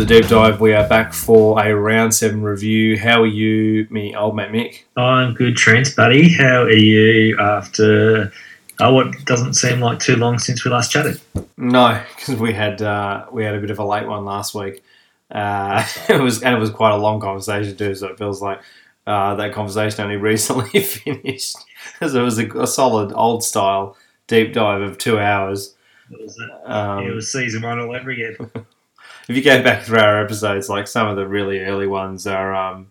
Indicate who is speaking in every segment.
Speaker 1: the deep dive. We are back for a round seven review. How are you, me old mate Mick?
Speaker 2: I'm good, Trent, buddy. How are you after uh, what doesn't seem like too long since we last chatted?
Speaker 1: No, because we had uh, we had a bit of a late one last week. Uh, it was and it was quite a long conversation too. So it feels like uh, that conversation only recently finished. Because it was a, a solid old style deep dive of two hours.
Speaker 2: It was,
Speaker 1: Um,
Speaker 2: it was season one all over again.
Speaker 1: If you go back through our episodes, like some of the really early ones are, um,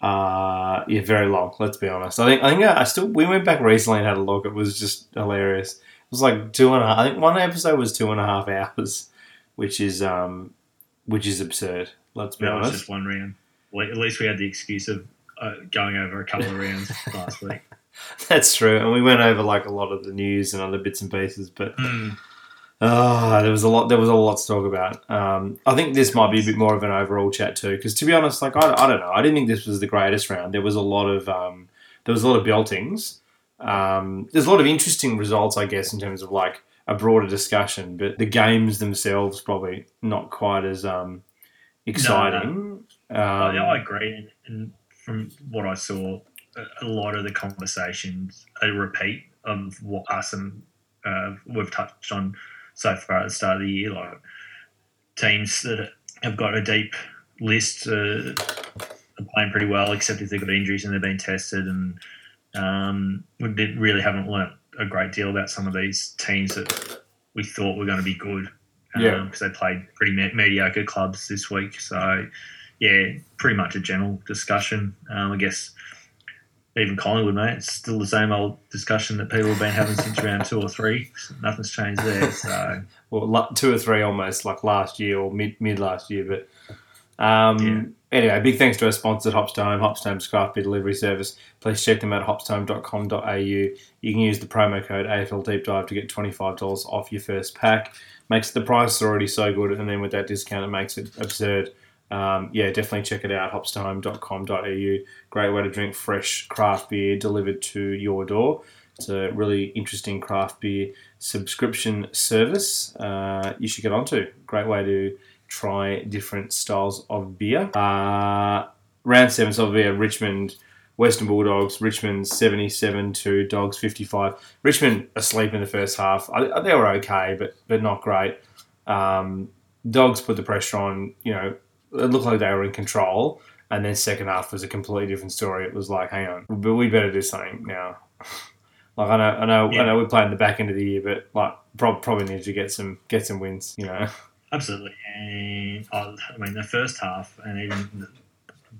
Speaker 1: uh, yeah, very long. Let's be honest. I think I think I still we went back recently and had a look. It was just hilarious. It was like two and a half. I think one episode was two and a half hours, which is um, which is absurd. Let's be
Speaker 2: That was just one round. Well, at least we had the excuse of uh, going over a couple of rounds last week.
Speaker 1: That's true, and we went over like a lot of the news and other bits and pieces, but Ah, there was a lot. There was a lot to talk about. Um, I think this might be a bit more of an overall chat too, because to be honest, like I, I don't know, I didn't think this was the greatest round. There was a lot of um, there was a lot of beltings. Um, there's a lot of interesting results, I guess, in terms of like a broader discussion. But the games themselves probably not quite as um, exciting. Um,
Speaker 2: I, I agree, and, from what I saw, a, a lot of the conversations a repeat of what us and uh, we've touched on so far at the start of the year, like teams that have got a deep list uh, are playing pretty well, except if they've got injuries and they've been tested, and um, we did, really haven't learnt a great deal about some of these teams that we thought were going to be good.
Speaker 1: Yeah.
Speaker 2: because they played pretty me- mediocre clubs this week. So, yeah, pretty much a general discussion. Um, I guess even Collingwood, mate, it's still the same old discussion that people have been having since round two or three. Nothing's changed there. So,
Speaker 1: well, two or three almost like last year or mid mid last year. But um, anyway, big thanks to our sponsor, Hopstone, Hopstone's craft beer delivery service. Please check them out at hopstone.com.au. You can use the promo code AFL Deep Dive to get twenty five dollars off your first pack. Makes the price already so good, and then with that discount, it makes it absurd. Um, yeah, definitely check it out. Hopstone.com.au. Great way to drink fresh craft beer delivered to your door. It's a really interesting craft beer subscription service uh, you should get onto. Great way to try different styles of beer. Uh, round seven, so via Richmond, Western Bulldogs, Richmond 77 to Dogs 55. Richmond asleep in the first half. I, they were okay, but but not great. Um, Dogs put the pressure on. You know, it looked like they were in control. And then second half was a completely different story. It was like, hang on, but we better do something now. Like I know, I know,
Speaker 2: Yeah.
Speaker 1: I know we're playing the back end of the year, but like prob- probably need to get some get some wins. You know,
Speaker 2: absolutely. And I, I mean, the first half and even the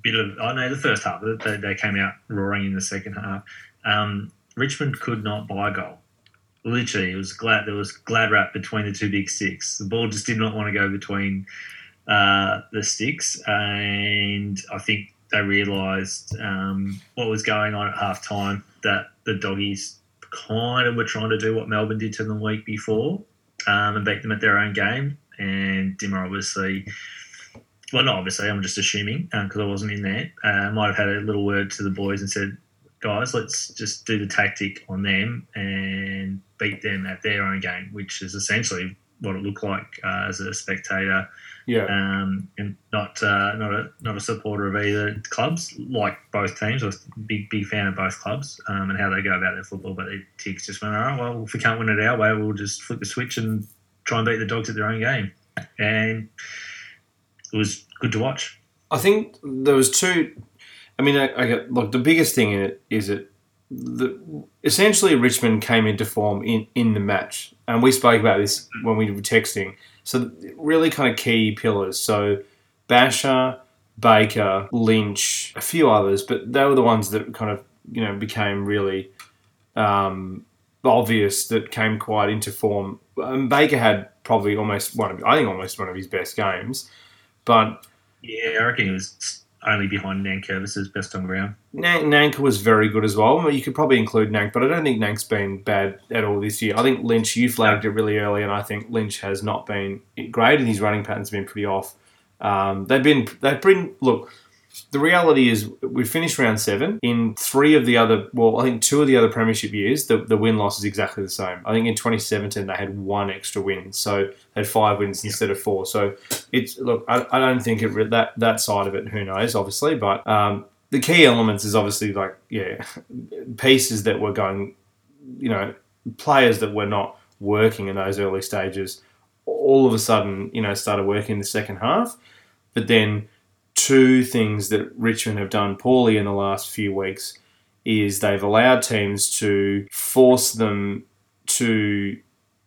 Speaker 2: bit of, I know the first half, they, they came out roaring in the second half. Um, Richmond could not buy a goal. Literally, it was glad there was glad wrap between the two big six. The ball just did not want to go between uh, the sticks, and I think they realised um, what was going on at half time that the doggies kind of were trying to do what Melbourne did to them the week before um, and beat them at their own game. And Dimma obviously, well, not obviously, I'm just assuming because I wasn't in there, uh, might have had a little word to the boys and said, guys, let's just do the tactic on them and beat them at their own game, which is essentially what it looked like uh, as a spectator
Speaker 1: yeah,
Speaker 2: um, and not uh, not a not a supporter of either clubs. Like both teams, I was a big big fan of both clubs um, and how they go about their football. But the Tiggs just went, all right, well, if we can't win it our way, we'll just flip the switch and try and beat the Dogs at their own game. And it was good to watch.
Speaker 1: I think there was two. I mean, I, I get look. The biggest thing in it is that the essentially Richmond came into form in in the match, and we spoke about this when we were texting. So really, kind of key pillars. So Basher, Baker, Lynch, a few others, but they were the ones that kind of you know became really um, obvious that came quite into form. Um, Baker had probably almost one of I think almost one of his best games, but
Speaker 2: Yeah, I reckon he was only behind Nankervis's best on ground.
Speaker 1: Nank, Nank was very good as well. You could probably include Nank, but I don't think Nank's been bad at all this year. I think Lynch, you flagged it really early, and I think Lynch has not been great, and his running pattern's been pretty off. Um, they've been they've been look. The reality is we finished round seven. In three of the other, well, I think two of the other premiership years, the, the win loss is exactly the same. I think in 2017 they had one extra win, so they had five wins
Speaker 2: Yeah.
Speaker 1: instead of four. So it's look, I, I don't think it that that side of it. Who knows, obviously, but um, the key elements is obviously like yeah, pieces that were going, you know, players that were not working in those early stages. All of a sudden, you know, started working in the second half, but then two things that Richmond have done poorly in the last few weeks is they've allowed teams to force them to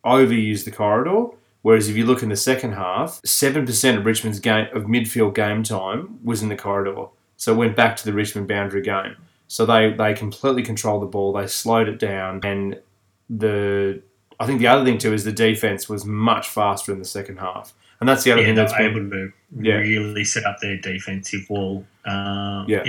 Speaker 1: overuse the corridor. Whereas if you look in the second half, seven percent of Richmond's game of midfield game time was in the corridor. So it went back to the Richmond boundary game. So they, they completely controlled the ball, they slowed it down, and the I think the other thing too is the defense was much faster in the second half. And that's the other
Speaker 2: Yeah,
Speaker 1: thing that's been
Speaker 2: able to
Speaker 1: Yeah.
Speaker 2: really set up their defensive wall. Um,
Speaker 1: Yeah.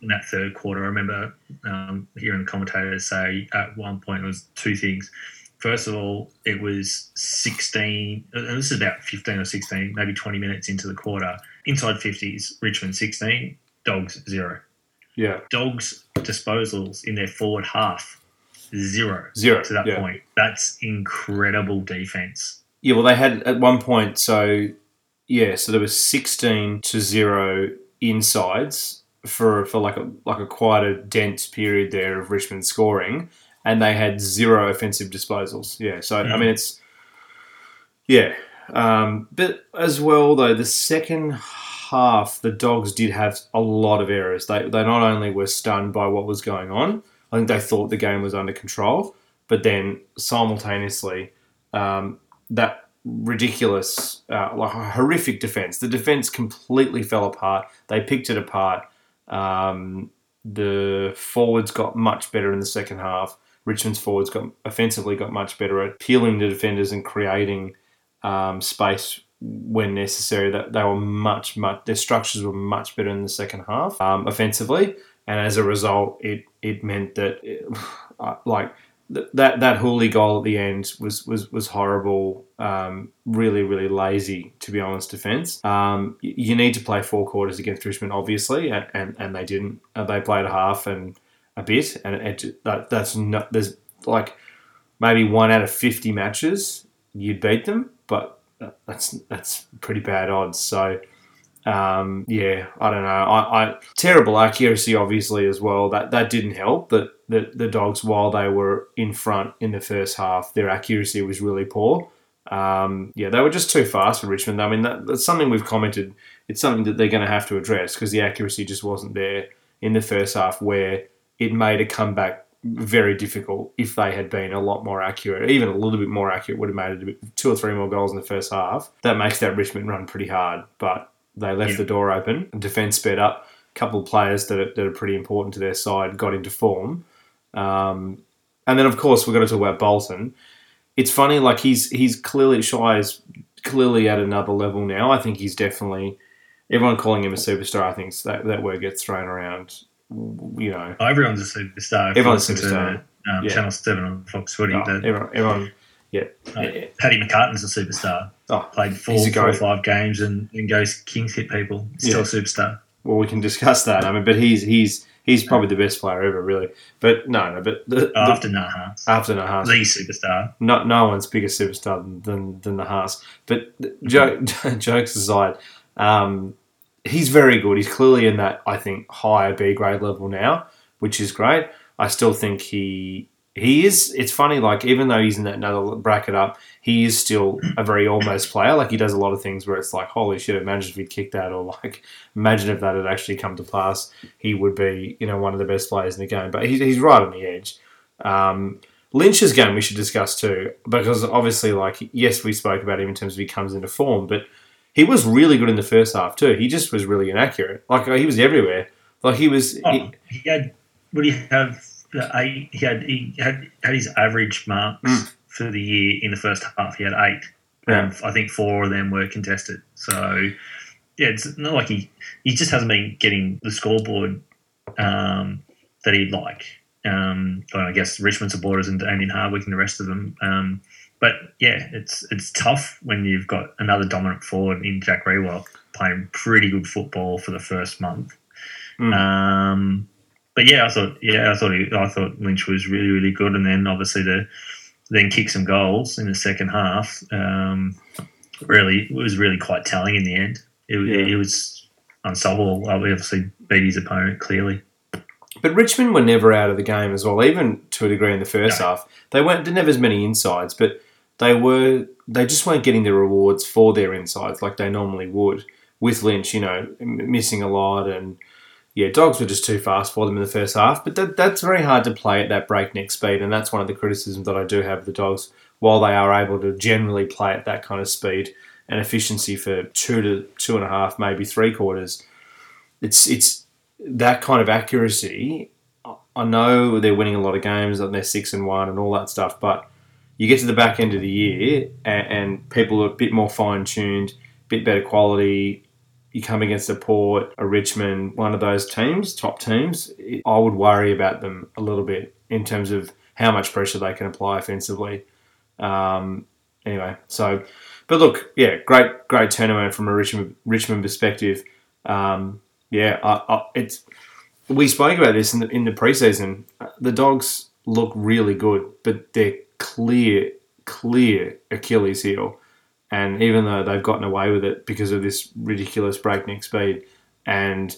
Speaker 2: in that third quarter, I remember um, hearing the commentators say at one point it was two things. First of all, it was 16, uh, this is about 15 or 16, maybe 20 minutes into the quarter. Inside 50s, Richmond 16, Dogs zero.
Speaker 1: yeah.
Speaker 2: Dogs disposals in their forward half, zero
Speaker 1: Zero.
Speaker 2: to that
Speaker 1: yeah.
Speaker 2: point. That's incredible defense.
Speaker 1: Yeah, well, they had at one point. So yeah, so there was sixteen to zero insides for for like a like a quite a dense period there of Richmond scoring, and they had zero offensive disposals. Yeah, so I
Speaker 2: Mm.
Speaker 1: mean it's yeah, um, but as well though the second half the Dogs did have a lot of errors. They they not only were stunned by what was going on, I think they thought the game was under control, but then simultaneously um, that ridiculous, uh, like horrific defense. The defense completely fell apart. They picked it apart. Um, the forwards got much better in the second half. Richmond's forwards got offensively got much better at peeling the defenders and creating um, space when necessary. That they were much much their structures were much better in the second half um, offensively, and as a result, it it meant that uh, like th- that that Houli goal at the end was was was horrible. Um, really, really lazy to be honest. Defense. Um, y- you need to play four quarters against Richmond, obviously, and and, and they didn't. Uh, they played a half and a bit, and it, it, that that's not. There's like maybe one out of fifty matches you'd beat them, but that's that's pretty bad odds. So. Um, yeah, I don't know. I, I terrible accuracy, obviously as well. That that didn't help. That the, the dogs, while they were in front in the first half, their accuracy was really poor. Um, yeah, they were just too fast for Richmond. I mean, that, that's something we've commented. It's something that they're going to have to address because the accuracy just wasn't there in the first half, where it made a comeback very difficult. If they had been a lot more accurate, even a little bit more accurate, would have made it bit, two or three more goals in the first half. That makes that Richmond run pretty hard, but they left
Speaker 2: Yeah.
Speaker 1: the door open. Defense sped up. A couple of players that are, that are pretty important to their side got into form. Um, and then, of course, we've got to talk about Bolton. It's funny, like he's he's clearly Shai is clearly at another level now. I think he's definitely everyone calling him a superstar. I think that that word gets thrown around. You know,
Speaker 2: Oh, everyone's a superstar.
Speaker 1: Everyone's a
Speaker 2: listen to,
Speaker 1: superstar.
Speaker 2: Um,
Speaker 1: Yeah.
Speaker 2: Channel Seven on Fox Footy.
Speaker 1: oh, everyone, everyone, yeah,
Speaker 2: uh, Paddy McCartin's a superstar.
Speaker 1: Oh,
Speaker 2: Played four, four or five games and, and goes Kings hit people. Still
Speaker 1: Yeah.
Speaker 2: a superstar.
Speaker 1: well, we can discuss that. I mean, but he's he's he's probably the best player ever, really. But no, no, but the, the,
Speaker 2: After Nahas,
Speaker 1: after Nahas,
Speaker 2: the superstar.
Speaker 1: no, no one's bigger superstar than than, than the Haas. But joke, jokes aside, um, he's very good. He's clearly in that I think higher B grade level now, which is great. I still think he he is. It's funny, like even though he's in that another bracket up, he is still a very almost player. Like he does a lot of things where it's like, holy shit! Imagine if he'd kicked that, or like, imagine if that had actually come to pass. He would be, you know, one of the best players in the game. But he's, he's right on the edge. Um, Lynch's game we should discuss too, because obviously, like, yes, we spoke about him in terms of he comes into form, but he was really good in the first half too. He just was really inaccurate. Like he was everywhere. Like he was.
Speaker 2: Oh,
Speaker 1: he-
Speaker 2: he had. Would he have? Eight, he had. He had had his average marks
Speaker 1: Mm.
Speaker 2: For the year in the first half. He had eight.
Speaker 1: Yeah.
Speaker 2: And I think four of them were contested. So yeah, it's not like he he just hasn't been getting the scoreboard um, that he'd like. Um, I guess Richmond supporters and Damien Hardwick and the rest of them. Um, but yeah, it's it's tough when you've got another dominant forward in Jack Riewoldt playing pretty good football for the first month.
Speaker 1: Mm.
Speaker 2: Um, but yeah, I thought yeah, I thought he, I thought Lynch was really really good, and then obviously the then kick some goals in the second half. Um, really, it was really quite telling in the end. It,
Speaker 1: Yeah.
Speaker 2: it was unsolvable. We obviously beat his opponent clearly.
Speaker 1: But Richmond were never out of the game as well, even to a degree in the first
Speaker 2: No.
Speaker 1: half. They weren't didn't have as many insides, but they were they just weren't getting the rewards for their insides like they normally would. With Lynch, you know, m- missing a lot, and yeah, dogs were just too fast for them in the first half. But that, that's very hard to play at that breakneck speed, and that's one of the criticisms that I do have of the dogs. While they are able to generally play at that kind of speed and efficiency for two to two and a half, maybe three quarters, it's it's that kind of accuracy. I know they're winning a lot of games and they're six and one and all that stuff, but you get to the back end of the year and, and people are a bit more fine tuned, a bit better quality. You come against a Port, a Richmond, one of those teams, top teams. I would worry about them a little bit in terms of how much pressure they can apply offensively. Um, anyway, so, but look, yeah, great, great tournament from a Richmond Richmond perspective. Um, yeah, I, I, it's we spoke about this in the, in the preseason. The dogs look really good, but they're clear, clear Achilles heel. And even though they've gotten away with it because of this ridiculous breakneck speed and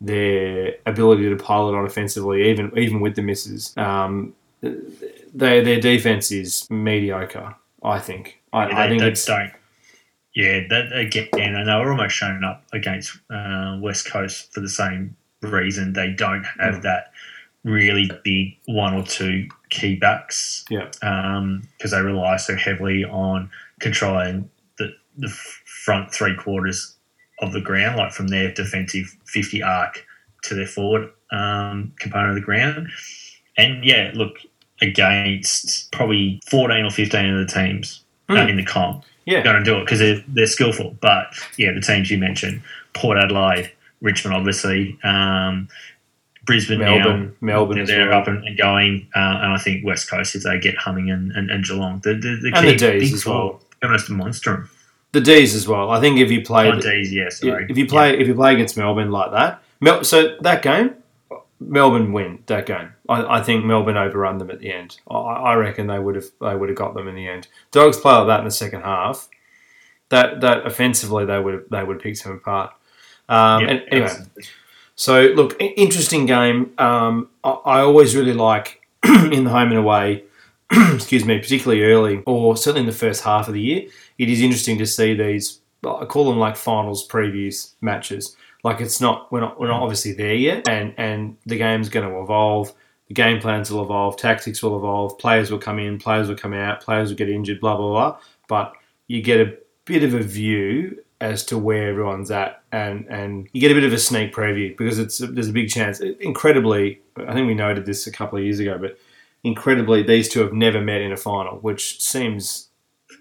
Speaker 1: their ability to pilot on offensively, even even with the misses, um, they, their defense is mediocre. I think. I,
Speaker 2: Yeah,
Speaker 1: I
Speaker 2: they,
Speaker 1: think
Speaker 2: they
Speaker 1: it's
Speaker 2: don't. Yeah, that again, and they were almost showing up against uh, West Coast for the same reason. They don't have
Speaker 1: Mm.
Speaker 2: that really big one or two key backs.
Speaker 1: Yeah.
Speaker 2: because they rely so heavily on controlling the the front three quarters of the ground, like from their defensive fifty arc to their forward um, component of the ground. And yeah, look against probably fourteen or fifteen of the teams uh,
Speaker 1: Mm.
Speaker 2: in the comp
Speaker 1: yeah.
Speaker 2: going to do it because they're, they're skillful. But yeah, the teams you mentioned, Port Adelaide, Richmond, obviously, um, Brisbane,
Speaker 1: Melbourne,
Speaker 2: now,
Speaker 1: Melbourne
Speaker 2: they're,
Speaker 1: well.
Speaker 2: up and, and going, uh, and I think West Coast if they get humming and, and, and Geelong, the the, the,
Speaker 1: And
Speaker 2: key,
Speaker 1: the Ds as well.
Speaker 2: Going to monster.
Speaker 1: The D's as well. I think if you play
Speaker 2: Oh, Ds, yeah, sorry.
Speaker 1: if you play if you play against Melbourne like that, Mel, so that game, Melbourne win that game. I, I think Melbourne overrun them at the end. I, I reckon they would have they would have got them in the end. Dogs play like that in the second half. That that offensively they would have they would have picked them apart. Um,
Speaker 2: Yeah,
Speaker 1: and anyway,
Speaker 2: absolutely.
Speaker 1: so look, interesting game. Um, I, I always really like in the home and away. excuse me, particularly early or certainly in the first half of the year. It is interesting to see these. I call them like finals previews matches. Like it's not we're not we're not obviously there yet, and and the game's going to evolve. The game plans will evolve, tactics will evolve, players will come in, players will come out, players will get injured, blah blah blah. But you get a bit of a view as to where everyone's at, and and you get a bit of a sneak preview because it's there's a big chance. Incredibly, I think we noted this a couple of years ago, but incredibly, these two have never met in a final, which seems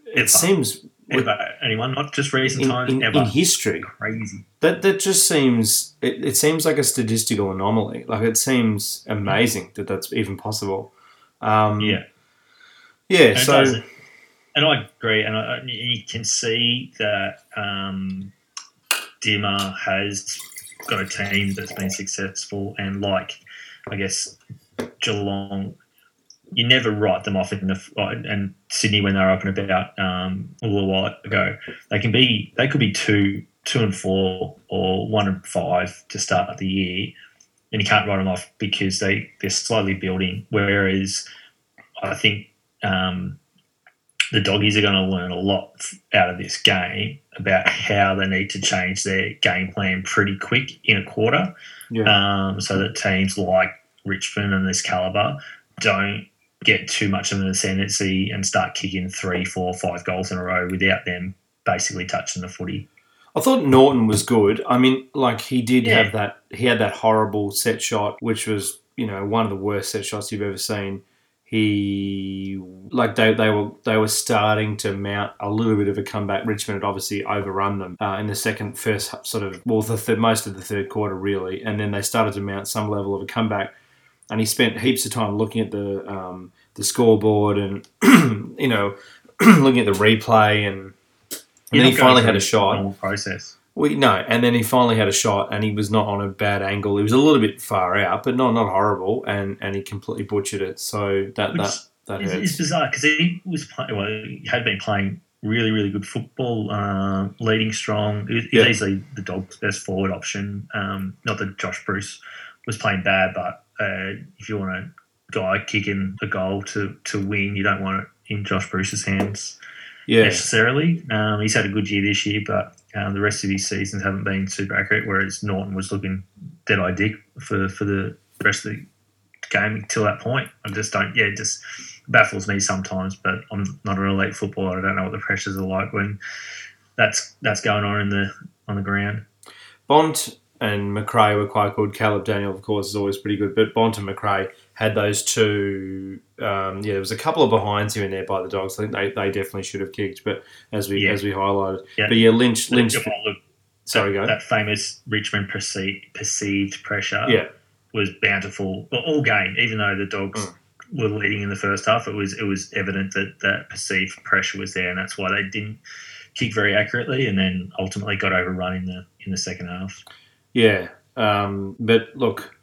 Speaker 1: it
Speaker 2: Ever.
Speaker 1: seems
Speaker 2: Ever. Anyone, not just recent
Speaker 1: in,
Speaker 2: times,
Speaker 1: in,
Speaker 2: ever.
Speaker 1: in history
Speaker 2: Crazy.
Speaker 1: that that just seems it, it seems like a statistical anomaly. Like it seems amazing that that's even possible. Um,
Speaker 2: Yeah.
Speaker 1: yeah.
Speaker 2: And,
Speaker 1: So
Speaker 2: and I agree, and I, you can see that um, Dimma has got a team that's been successful, and like I guess Geelong, you never write them off in the and Sydney when they're up and about um, a little while ago. They can be they could be two two and four or one and five to start the year, and you can't write them off because they they're slowly building. Whereas I think. Um, the doggies are going to learn a lot out of this game about how they need to change their game plan pretty quick in a quarter,
Speaker 1: yeah,
Speaker 2: um, so that teams like Richmond and this caliber don't get too much of an ascendancy and start kicking three, four, five goals in a row without them basically touching the footy.
Speaker 1: I thought Naughton was good. I mean, like he did
Speaker 2: Yeah.
Speaker 1: have that. He had that horrible set shot, which was you know one of the worst set shots you've ever seen. He like they, they were they were starting to mount a little bit of a comeback. Richmond had obviously overrun them uh, in the second first sort of well the third, most of the third quarter really, and then they started to mount some level of a comeback. And he spent heaps of time looking at the um, the scoreboard and you know looking at the replay and and then he finally had a shot.
Speaker 2: normal process.
Speaker 1: We no, and then he finally had a shot, and he was not on a bad angle. He was a little bit far out, but not not horrible, and and he completely butchered it. So that
Speaker 2: Which
Speaker 1: that that
Speaker 2: It's,
Speaker 1: hurts.
Speaker 2: it's bizarre because he was playing. Well, he had been playing really, really good football, uh, leading strong. He's
Speaker 1: Yeah.
Speaker 2: easily the dog's best forward option. Um, not that Josh Bruce was playing bad, but uh, if you want a guy kicking a goal to, to win, you don't want it in Josh Bruce's hands
Speaker 1: Yeah,
Speaker 2: necessarily. Um, he's had a good year this year, but um, the rest of his seasons haven't been super accurate. Whereas Naughton was looking dead eye dick for, for the rest of the game till that point. I just don't. Yeah, it just baffles me sometimes. But I'm not an elite footballer. I don't know what the pressures are like when that's that's going on in the on the ground.
Speaker 1: Bont and McRae were quite good. Caleb Daniel, of course, is always pretty good. But Bont and McRae had those two. Um, yeah, there was a couple of behinds here and there by the dogs. I think they, they definitely should have kicked. But as we
Speaker 2: Yeah.
Speaker 1: as we highlighted,
Speaker 2: Yeah.
Speaker 1: but yeah, Lynch Lynch.
Speaker 2: If I
Speaker 1: Sorry,
Speaker 2: that,
Speaker 1: go.
Speaker 2: that famous Richmond perceived, perceived pressure
Speaker 1: Yeah,
Speaker 2: was bountiful well, all game. Even though the dogs
Speaker 1: Mm.
Speaker 2: were leading in the first half, it was it was evident that that perceived pressure was there, and that's why they didn't kick very accurately, and then ultimately got overrun in the in the second half.
Speaker 1: Yeah. Um, but look,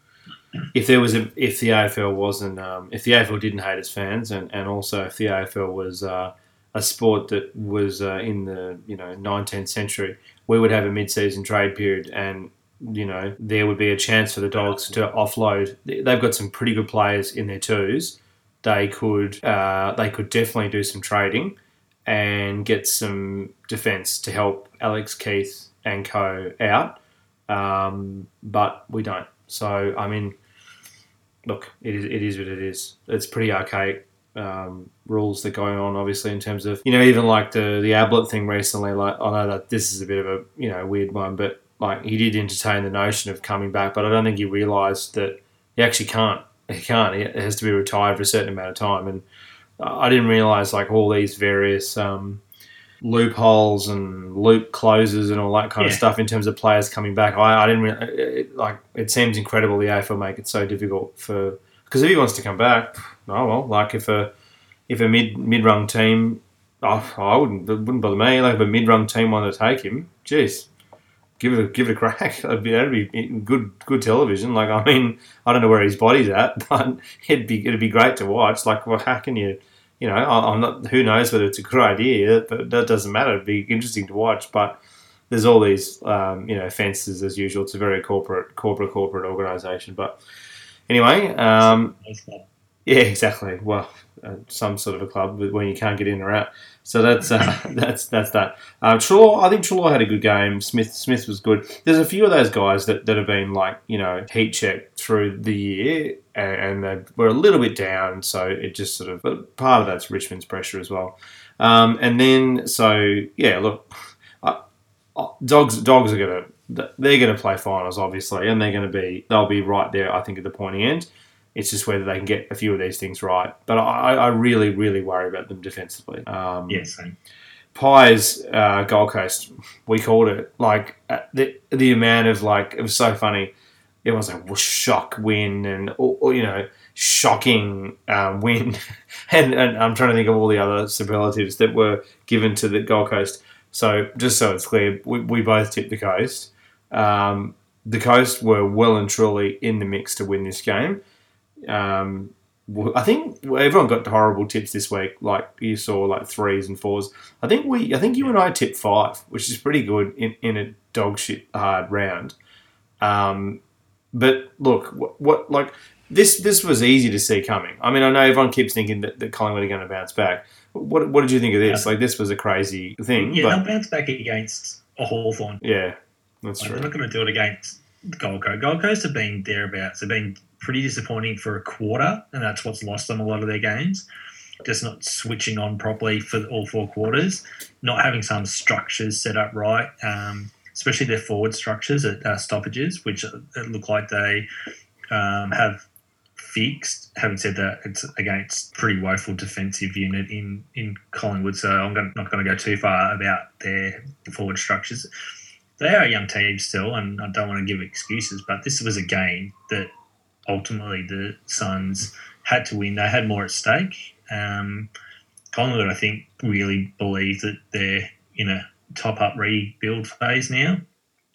Speaker 1: if there was a if the AFL wasn't um, if the AFL didn't hate its fans, and, and also if the AFL was uh, a sport that was uh, in the you know 19th century, we would have a mid-season trade period, and you know there would be a chance for the dogs to offload. They've got some pretty good players in their twos. They could uh, they could definitely do some trading and get some defence to help Alex Keath and co out. Um, but we don't. So I mean, look, it is it is what it is. It's pretty archaic um, rules that going on, obviously, in terms of you know even like the the Ablett thing recently. Like I know that this is a bit of a you know weird one, but like he did entertain the notion of coming back, but I don't think he realised that he actually can't. He can't. It has to be retired for a certain amount of time, and I didn't realise like all these various. Um, loopholes and loop closes and all that kind of stuff in terms of players coming back. I, I didn't really, it, like it seems incredible the AFL make it so difficult for because if he wants to come back, oh well, like if a if a mid mid rung team, oh, I wouldn't it wouldn't bother me. Like if a mid rung team wanted to take him, jeez, give it a, give it a crack. That'd be, that'd be good good television. Like I mean, I don't know where his body's at, but it'd be it'd be great to watch. Like well, how can you? You know, I- I'm not. Who knows whether it's a good idea, but that doesn't matter. It'd be interesting to watch, but there's all these, um, you know, fences as usual. It's a very corporate, corporate, corporate organisation. But anyway, um, yeah, exactly. Well, uh, some sort of a club when you can't get in or out. So that's uh, that's that's that. Um, Treloar, I think Treloar had a good game. Smith Smith was good. There's a few of those guys that, that have been like you know heat checked through the year and, and they were a little bit down. So it just sort of but part of that's Richmond's pressure as well. Um, and then so yeah, look, uh, uh, dogs dogs are gonna they're gonna play finals obviously, and they're gonna be they'll be right there. I think at the pointy end. It's just whether they can get a few of these things right. But I, I really, really worry about them defensively. Um,
Speaker 2: Yeah, same.
Speaker 1: Pies uh, Gold Coast, we called it like uh, the the amount of like it was so funny. Everyone's like, well, shock win and or, or, you know shocking um, win, and, and I'm trying to think of all the other superlatives that were given to the Gold Coast. So just so it's clear, we, we both tipped the Coast. Um, the Coast were well and truly in the mix to win this game. Um, I think everyone got horrible tips this week. Like you saw, like threes and fours. I think we, I think you and I tipped five, which is pretty good in, in a dog shit hard round. Um, but look, what, what like this this was easy to see coming. I mean, I know everyone keeps thinking that, that Collingwood are going to bounce back. What what did you think of this? Like this was a crazy thing,
Speaker 2: Yeah,
Speaker 1: but
Speaker 2: they'll bounce back against a Hawthorn.
Speaker 1: yeah, that's
Speaker 2: Like,
Speaker 1: true.
Speaker 2: they're not going to do it against Gold Coast. Gold Coast have been thereabouts. They've been pretty disappointing for a quarter, and that's what's lost them a lot of their games. Just not switching on properly for all four quarters, not having some structures set up right, um, especially their forward structures at uh, stoppages, which it look like they um, have fixed. Having said that, it's against pretty woeful defensive unit in, in Collingwood, so I'm going not going to go too far about their forward structures they are a young team still, and I don't want to give excuses, but this was a game that ultimately the Suns had to win. They had more at stake. Um, Collingwood, I think, really believe that they're in a top up rebuild phase now.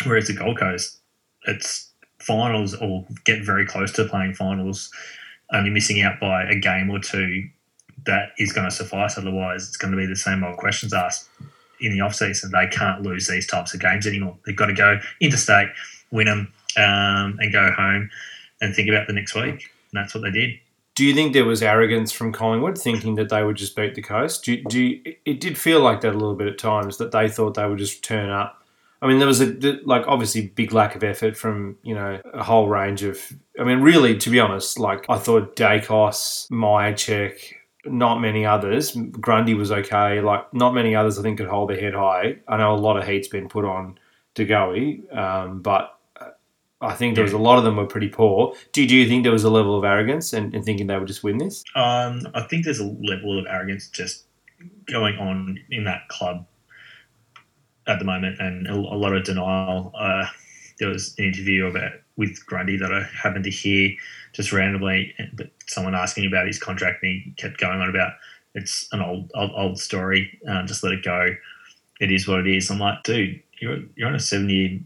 Speaker 2: Whereas the Gold Coast, it's finals or get very close to playing finals, only missing out by a game or two. That is going to suffice. Otherwise, it's going to be the same old questions asked in the off season. They can't lose these types of games anymore. They've got to go interstate, win them, um, and go home and think about the next week. And that's what they did.
Speaker 1: Do you think there was arrogance from Collingwood, thinking that they would just beat the coast? Do, do you, it did feel like that a little bit at times that they thought they would just turn up. I mean, there was a like obviously big lack of effort from you know a whole range of. I mean, really, to be honest, like I thought Daicos, Mihocek, not many others. Grundy was okay. Like not many others, I think could hold their head high. I know a lot of heat's been put on De Goey, um, but I think there was a lot of them were pretty poor. Do, do you think there was a level of arrogance and, and thinking they would just win this?
Speaker 2: Um, I think there's a level of arrogance just going on in that club at the moment, and a, a lot of denial. Uh, there was an interview about with Grundy that I happened to hear just randomly, but someone asking about his contract, and he kept going on about it's an old old, old story. Um, just let it go. It is what it is. I'm like, dude, you're you're on a seven year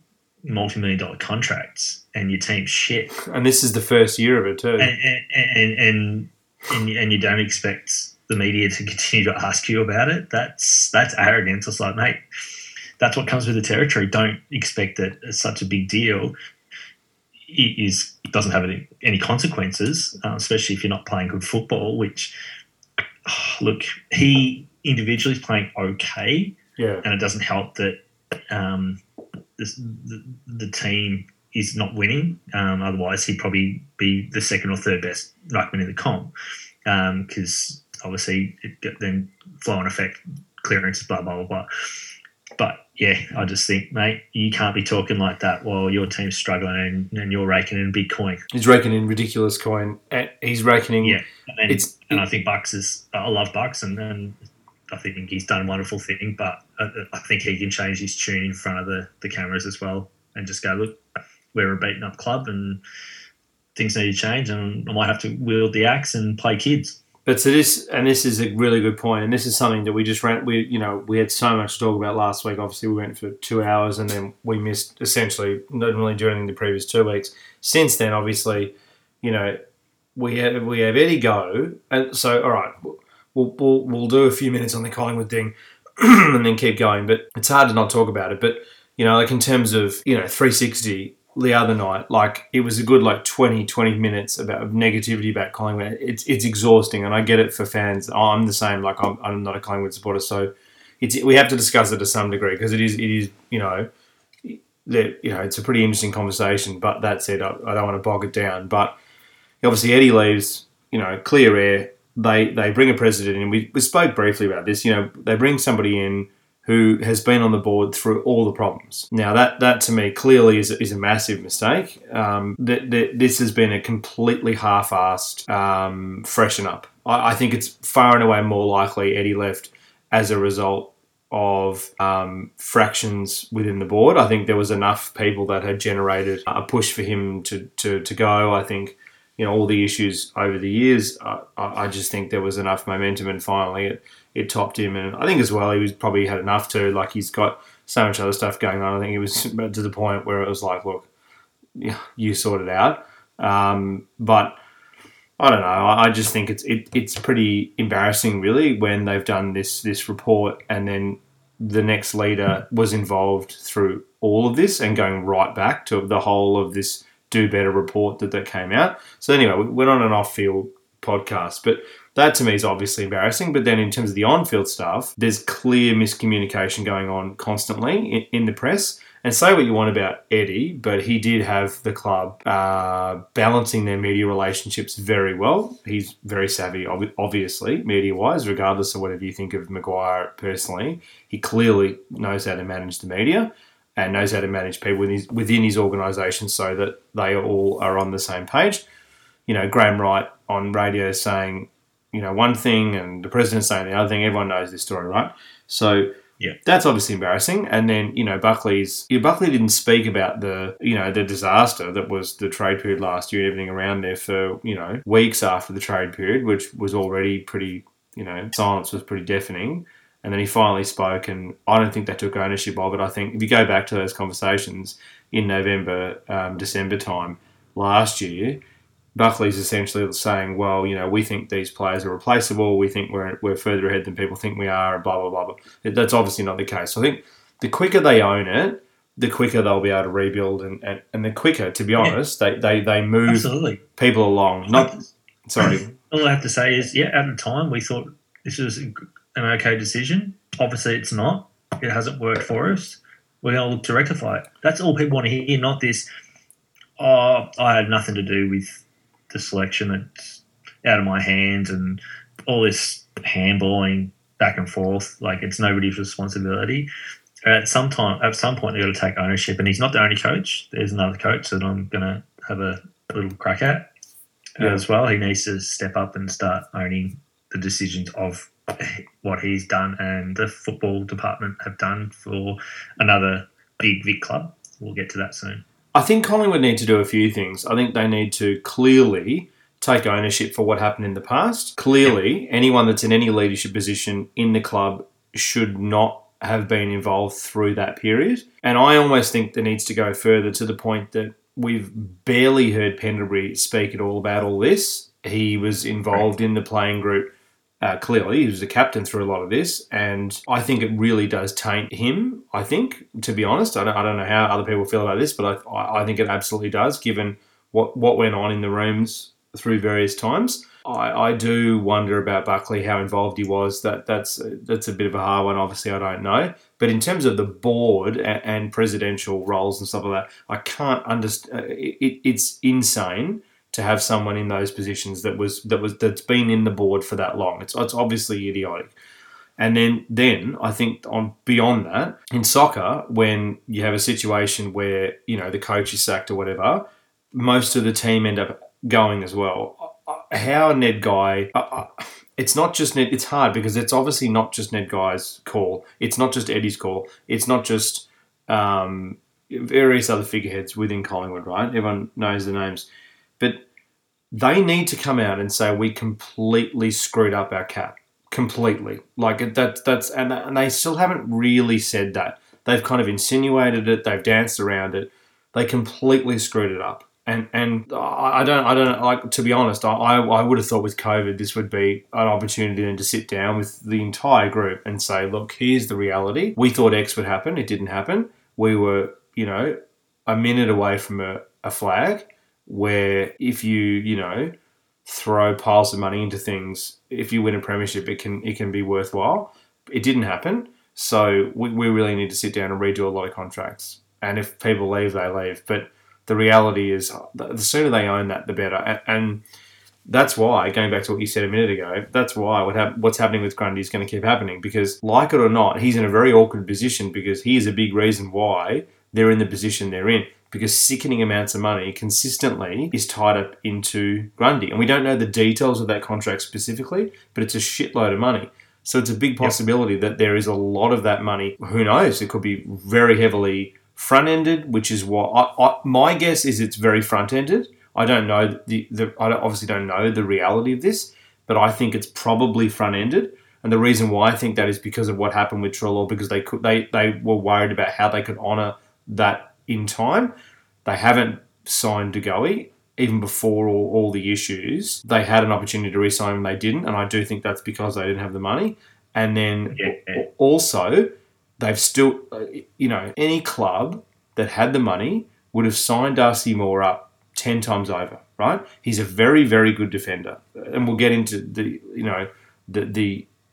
Speaker 2: multi-million dollar contracts and your team's shit.
Speaker 1: And this is the first year of it too.
Speaker 2: And and and, and, and, and you don't expect the media to continue to ask you about it. That's that's arrogance. It's like, mate, that's what comes with the territory. Don't expect that it's such a big deal. It is it doesn't have any, any consequences, uh, especially if you're not playing good football. Which, oh, look, he individually is playing okay,
Speaker 1: yeah,
Speaker 2: and it doesn't help that um, the, the team is not winning. Um, otherwise, he'd probably be the second or third best ruckman in the comp because um, obviously it then flow on effect, clearances, blah, blah, blah, blah. But yeah, I just think, mate, you can't be talking like that while your team's struggling and, and you're raking in big coin.
Speaker 1: He's raking in ridiculous coin. He's raking in.
Speaker 2: Yeah, and, it's, and I think Bucks is. I love Bucks, and, and I think he's done a wonderful thing, but uh, uh, I think he can change his tune in front of the, the cameras as well and just go, look, we're a beaten up club and things need to change, and I might have to wield the axe and play kids.
Speaker 1: But so this, and this is a really good point, and this is something that we just ran. We, you know, we had so much to talk about last week. Obviously, we went for two hours, and then we missed essentially not really doing the previous two weeks. Since then, obviously, you know, we have we have Eddie go, and so all right we'll, we'll, we'll do a few minutes on the Collingwood thing and then keep going. But it's hard to not talk about it. But, you know, like in terms of, you know, 360 the other night, like it was a good like 20, 20 minutes about negativity about Collingwood. It's, it's exhausting and I get it for fans. I'm the same. Like I'm, I'm not a Collingwood supporter. So it's, we have to discuss it to some degree because it is, it is, you know, that you know it's a pretty interesting conversation. But that said, I, I don't want to bog it down. But obviously Eddie leaves, you know, clear air they they bring a president in. We, we spoke briefly about this. You know, they bring somebody in who has been on the board through all the problems. Now that that to me clearly is, is a massive mistake. Um, that, this has been a completely half-assed um, freshen up. I, I, think it's far and away more likely Eddie left as a result of um, fractions within the board. I think there was enough people that had generated a push for him to, to, to go. I think you know all the issues over the years. I, I just think there was enough momentum, and finally it, it topped him. And I think as well he was probably had enough to like he's got so much other stuff going on. I think it was to the point where it was like, look, you sort it out. Um, but I don't know. I just think it's it, it's pretty embarrassing, really, when they've done this this report and then the next leader was involved through all of this and going right back to the whole of this do better report that that came out. So anyway, we went on an off field podcast, but that to me is obviously embarrassing. But then in terms of the on field stuff, there's clear miscommunication going on constantly in, in, the press. And say what you want about Eddie, but he did have the club uh, balancing their media relationships very well. He's very savvy, obviously, media wise, regardless of whatever you think of Maguire personally. He clearly knows how to manage the media and knows how to manage people within his, within his organisation so that they all are on the same page. You know, Graham Wright on radio saying, you know, one thing and the president saying the other thing. Everyone knows this story, right? So
Speaker 2: yeah,
Speaker 1: that's obviously embarrassing. And then you know, Buckley's yeah, Buckley didn't speak about the you know the disaster that was the trade period last year and everything around there for you know weeks after the trade period, which was already pretty you know silence was pretty deafening. And then he finally spoke, and I don't think they took ownership of it. I think if you go back to those conversations in November, um, December time last year, Buckley's essentially saying, well, you know, we think these players are replaceable. We think we're, we're further ahead than people think we are, and blah, blah, blah, blah. That's obviously not the case. So I think the quicker they own it, the quicker they'll be able to rebuild, and, and, and the quicker, to be honest, yeah. they, they, they move
Speaker 2: Absolutely.
Speaker 1: people along. Not Sorry.
Speaker 2: All I have to say is, yeah, at the time we thought this was an okay decision. Obviously, it's not. It hasn't worked for us. We're going to look to rectify it. That's all people want to hear, not this, oh, I had nothing to do with the selection. It's out of my hands and all this handballing back and forth. Like it's nobody's responsibility. At some time, at some point, they've got to take ownership. And he's not the only coach. There's another coach that I'm going to have a little crack at uh, yeah. as well. He needs to step up and start owning the decisions of what he's done and the football department have done for another big Vic club. We'll get to that soon.
Speaker 1: I think Collingwood need to do a few things. I think they need to clearly take ownership for what happened in the past. Clearly, anyone that's in any leadership position in the club should not have been involved through that period. And I almost think there needs to go further to the point that we've barely heard Pendlebury speak at all about all this. He was involved in the playing group. Uh, clearly, he was the captain through a lot of this, and I think it really does taint him. I think, to be honest, I don't, I don't know how other people feel about this, but I, I think it absolutely does, given what what went on in the rooms through various times. I, I do wonder about Buckley, how involved he was. That that's that's a bit of a hard one. Obviously, I don't know. But in terms of the board and, and presidential roles and stuff like that, I can't understand. Uh, it, it's insane to have someone in those positions that was that was that's been in the board for that long. It's it's obviously idiotic. And then, then I think on beyond that, in soccer, when you have a situation where you know the coach is sacked or whatever, most of the team end up going as well how Ned Guy. Uh, uh, it's not just Ned. It's hard because it's obviously not just Ned Guy's call. It's not just Eddie's call. It's not just um, various other figureheads within Collingwood. Right? Everyone knows the names, but they need to come out and say we completely screwed up our cap. Completely, like that. That's and and they still haven't really said that. They've kind of insinuated it. They've danced around it. They completely screwed it up and and I don't I don't like to be honest. I I would have thought with COVID this would be an opportunity then to sit down with the entire group and say, look, here's the reality. We thought X would happen. It didn't happen. We were you know a minute away from a, a flag where if you you know throw piles of money into things, if you win a premiership, it can it can be worthwhile. It didn't happen. So we, we really need to sit down and redo a lot of contracts. And if people leave, they leave. But the reality is the sooner they own that, the better. And that's why, going back to what you said a minute ago, that's why what hap- what's happening with Grundy is going to keep happening because, like it or not, he's in a very awkward position because he is a big reason why they're in the position they're in. Because sickening amounts of money consistently is tied up into Grundy. And we don't know the details of that contract specifically, but it's a shitload of money. So it's a big possibility yep. that there is a lot of that money. Who knows? It could be very heavily front ended, which is what I, I, my guess is it's very front ended. I don't know the, the I obviously don't know the reality of this, but I think it's probably front ended. And the reason why I think that is because of what happened with Treloar, because they could they they were worried about how they could honour that in time. They haven't signed Goey even before all, all the issues. They had an opportunity to re-sign him, they didn't, and I do think that's because they didn't have the money. And then yeah. also they've still, uh, you know, any club that had the money would have signed Darcy Moore up 10 times over, right? He's a very, very good defender. And we'll get into the, you know, the,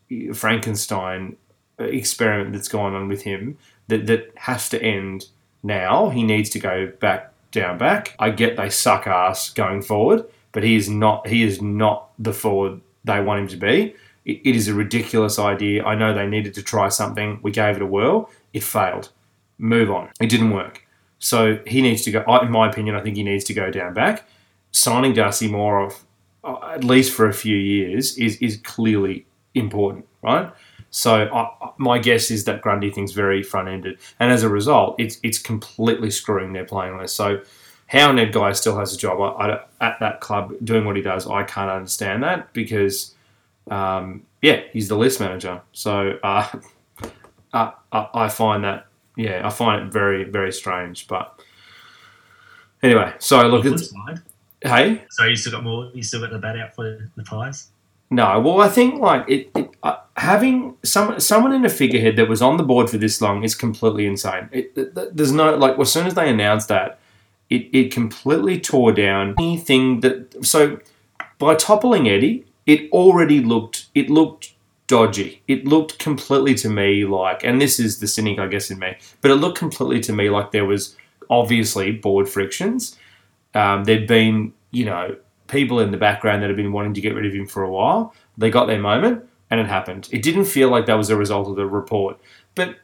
Speaker 1: the Frankenstein experiment that's going on with him that, that has to end now. He needs to go back down back. I get they suck ass going forward, but he is not he is not the forward they want him to be it, it is a ridiculous idea. I know they needed to try something. We gave it a whirl. It failed. Move on. It didn't work. So he needs to go. In my opinion, I think he needs to go down back. Signing Darcy Moore off, uh, at least for a few years, is is clearly important, right? So I, my guess is that Grundy thinks very front ended, and as a result, it's it's completely screwing their playing list. So how Ned Guy still has a job I, I, at that club doing what he does, I can't understand that because um, yeah, he's the list manager. So uh, I, I, I find that yeah, I find it very very strange. But anyway, so look, it's, hey,
Speaker 2: so you still got more. You still got the bat out for the Pies.
Speaker 1: No, well, I think like it, it uh, having some someone in a figurehead that was on the board for this long is completely insane. It, it, there's no like as soon as they announced that, it, it completely tore down anything that. So by toppling Eddie, it already looked it looked dodgy. It looked completely to me like, and this is the cynic, I guess, in me, but it looked completely to me like there was obviously board frictions. Um, there'd been, you know, people in the background that have been wanting to get rid of him for a while. They got their moment and it happened. It didn't feel like that was a result of the report. But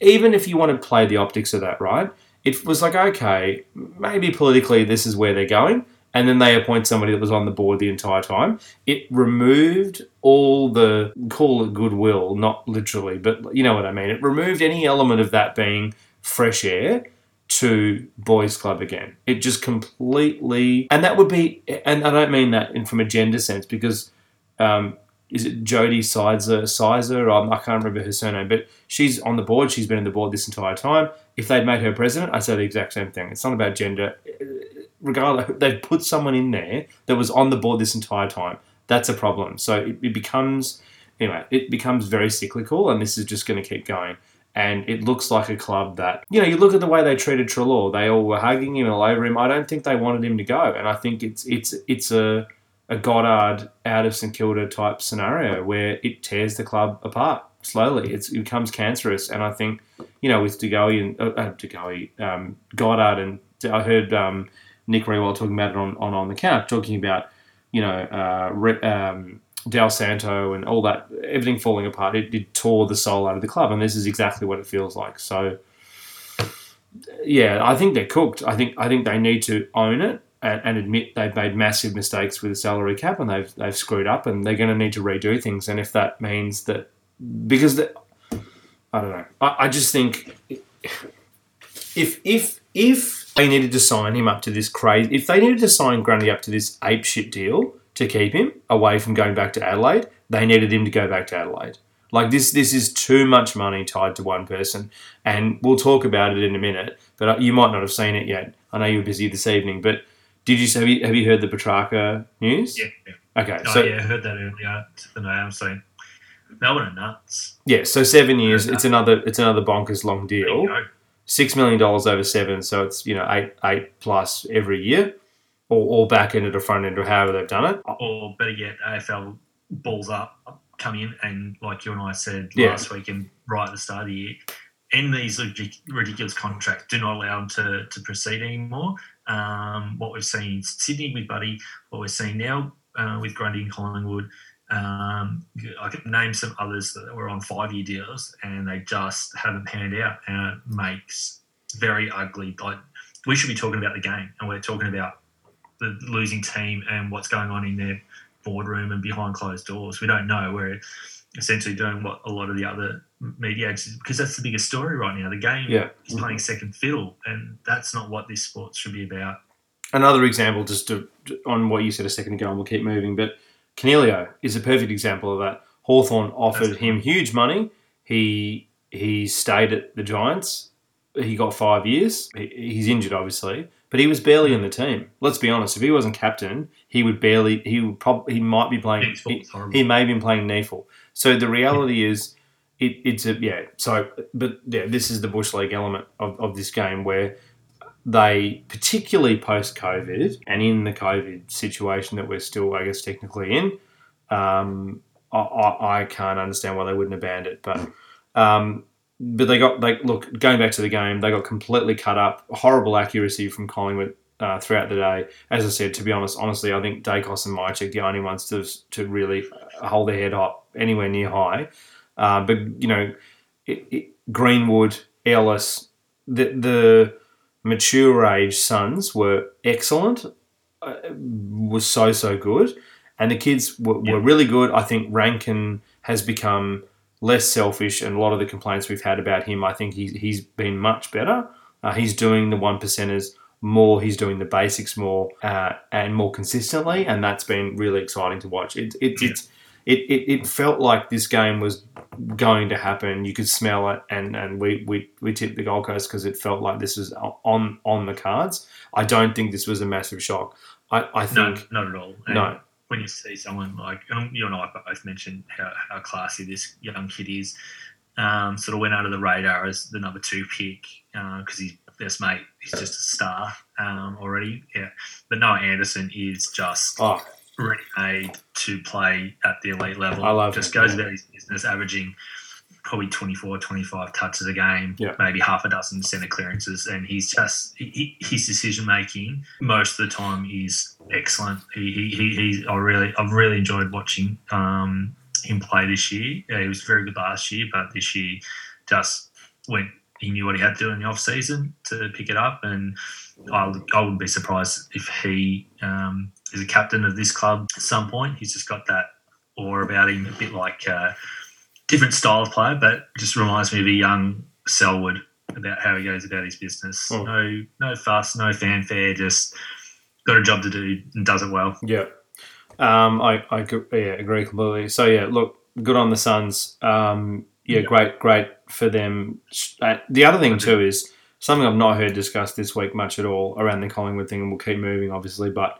Speaker 1: even if you want to play the optics of that, right? It was like, okay, maybe politically this is where they're going. And then they appoint somebody that was on the board the entire time. It removed all the, call it goodwill, not literally, but you know what I mean. It removed any element of that being fresh air to boys club again. It just completely, and that would be, and I don't mean that in from a gender sense because um, is it Jodie Sizer? Sizer? I can't remember her surname, but she's on the board. She's been in the board this entire time. If they'd made her president, I'd say the exact same thing. It's not about gender. Regardless, they've put someone in there that was on the board this entire time. That's a problem. So it, it becomes, anyway, it becomes very cyclical, and this is just going to keep going and it looks like a club that you know you look at the way they treated Treloar they all were hugging him all over him. I don't think they wanted him to go and I think it's it's it's a a Goddard out of St Kilda type scenario where it tears the club apart slowly. It's, it becomes cancerous and I think you know with De Goey and uh, uh De um, Goddard and I heard um, Nick Riewoldt talking about it on, on on the couch talking about you know uh, re, um, Dal Santo and all that, everything falling apart, it, it tore the soul out of the club, and this is exactly what it feels like. So, yeah, I think they're cooked. I think I think they need to own it and, and admit they've made massive mistakes with the salary cap and they've they've screwed up, and they're going to need to redo things. And if that means that, because the, I don't know, I, I just think if if if they needed to sign him up to this crazy, if they needed to sign Grundy up to this ape shit deal to keep him away from going back to Adelaide. They needed him to go back to Adelaide. Like this, this is too much money tied to one person, and we'll talk about it in a minute. But uh, you might not have seen it yet. I know you were busy this evening, but did you have you have you heard the Petracca news?
Speaker 2: Yeah. yeah.
Speaker 1: Okay.
Speaker 2: Oh,
Speaker 1: so
Speaker 2: yeah, I heard that earlier today. I'm saying Melbourne are nuts.
Speaker 1: Yeah. So seven years. It's another. It's another bonkers long deal. Six million dollars over seven. So it's you know eight eight plus every year or, or back end or front end or however they've done it.
Speaker 2: Or better yet, AFL balls up, come in, and like you and I said
Speaker 1: Yeah.
Speaker 2: last week and right at the start of the year, end these ridiculous contracts. Do not allow them to, to proceed anymore. Um, what we've seen in Sydney with Buddy, what we're seeing now uh, with Grundy and Collingwood. Um, I could name some others that were on five year deals and they just haven't panned out, and it makes very ugly. Like we should be talking about the game, and we're talking about the losing team and what's going on in their boardroom and behind closed doors. We don't know. We're essentially doing what a lot of the other media because that's the biggest story right now. The game
Speaker 1: Yeah.
Speaker 2: is playing second fiddle, and that's not what this sport should be about.
Speaker 1: Another example, just to, on what you said a second ago, and we'll keep moving. But Coniglio is a perfect example of that. Hawthorn offered
Speaker 2: That's
Speaker 1: him huge money. He he stayed at the Giants. He got five years. He, he's injured, obviously, but he was barely in the team. Let's be honest. If he wasn't captain, he would barely. He would probably. He might be playing. He, he may have been playing NEAFL. So the reality is, it, it's a yeah. So, but yeah, this is the bush league element of, of this game where they, particularly post COVID and in the COVID situation that we're still, I guess, technically in, um, I, I, I can't understand why they wouldn't have banned it. But um, but they got like look going back to the game, they got completely cut up. Horrible accuracy from Collingwood. Uh, throughout the day, as I said, to be honest, honestly, I think Daicos and Mihocek the only ones to to really hold their head up anywhere near high. Uh, but you know, it, it, Greenwood, Ellis, the the mature age sons were excellent, uh, was so so good, and the kids were,
Speaker 2: Yeah.
Speaker 1: were really good. I think Rankine has become less selfish, and a lot of the complaints we've had about him, I think he's he's been much better. Uh, he's doing the one percenters more. He's doing the basics more uh, and more consistently, and that's been really exciting to watch. It, it,
Speaker 2: Yeah.
Speaker 1: It's it, it, it felt like this game was going to happen. You could smell it, and, and we, we, we tipped the Gold Coast because it felt like this was on on the cards. I don't think this was a massive shock. I, I
Speaker 2: No,
Speaker 1: think
Speaker 2: not at all.
Speaker 1: No,
Speaker 2: When you see someone like um, you and I both mentioned how, how classy this young kid is, um, sort of went under the radar as the number two pick because he's best mate. He's just a star um, already. Yeah, but Noah Anderson is just
Speaker 1: oh,
Speaker 2: ready made to play at the elite level.
Speaker 1: I love
Speaker 2: Just
Speaker 1: him,
Speaker 2: goes about his business, averaging probably 24, 25 touches a game,
Speaker 1: Yeah.
Speaker 2: maybe half a dozen centre clearances, and he's just he, his decision making most of the time is excellent. He, he, he he's I really I've really enjoyed watching um, him play this year. Yeah, he was very good last year, but this year just went. He knew what he had to do in the off season to pick it up, and I, I wouldn't be surprised if he um, is a captain of this club at some point. He's just got that aura about him, a bit like uh, different style of player, but just reminds me of a young Selwood about how he goes about his business.
Speaker 1: Hmm.
Speaker 2: No, no fuss, no fanfare, just got a job to do and does it well.
Speaker 1: yeah. Um, I, I agree- yeah, agree completely. So yeah, look, good on the Suns. Um, yeah,
Speaker 2: Yeah.
Speaker 1: great, great for them. Uh, the other thing too is something I've not heard discussed this week much at all around the Collingwood thing, and we'll keep moving, obviously, but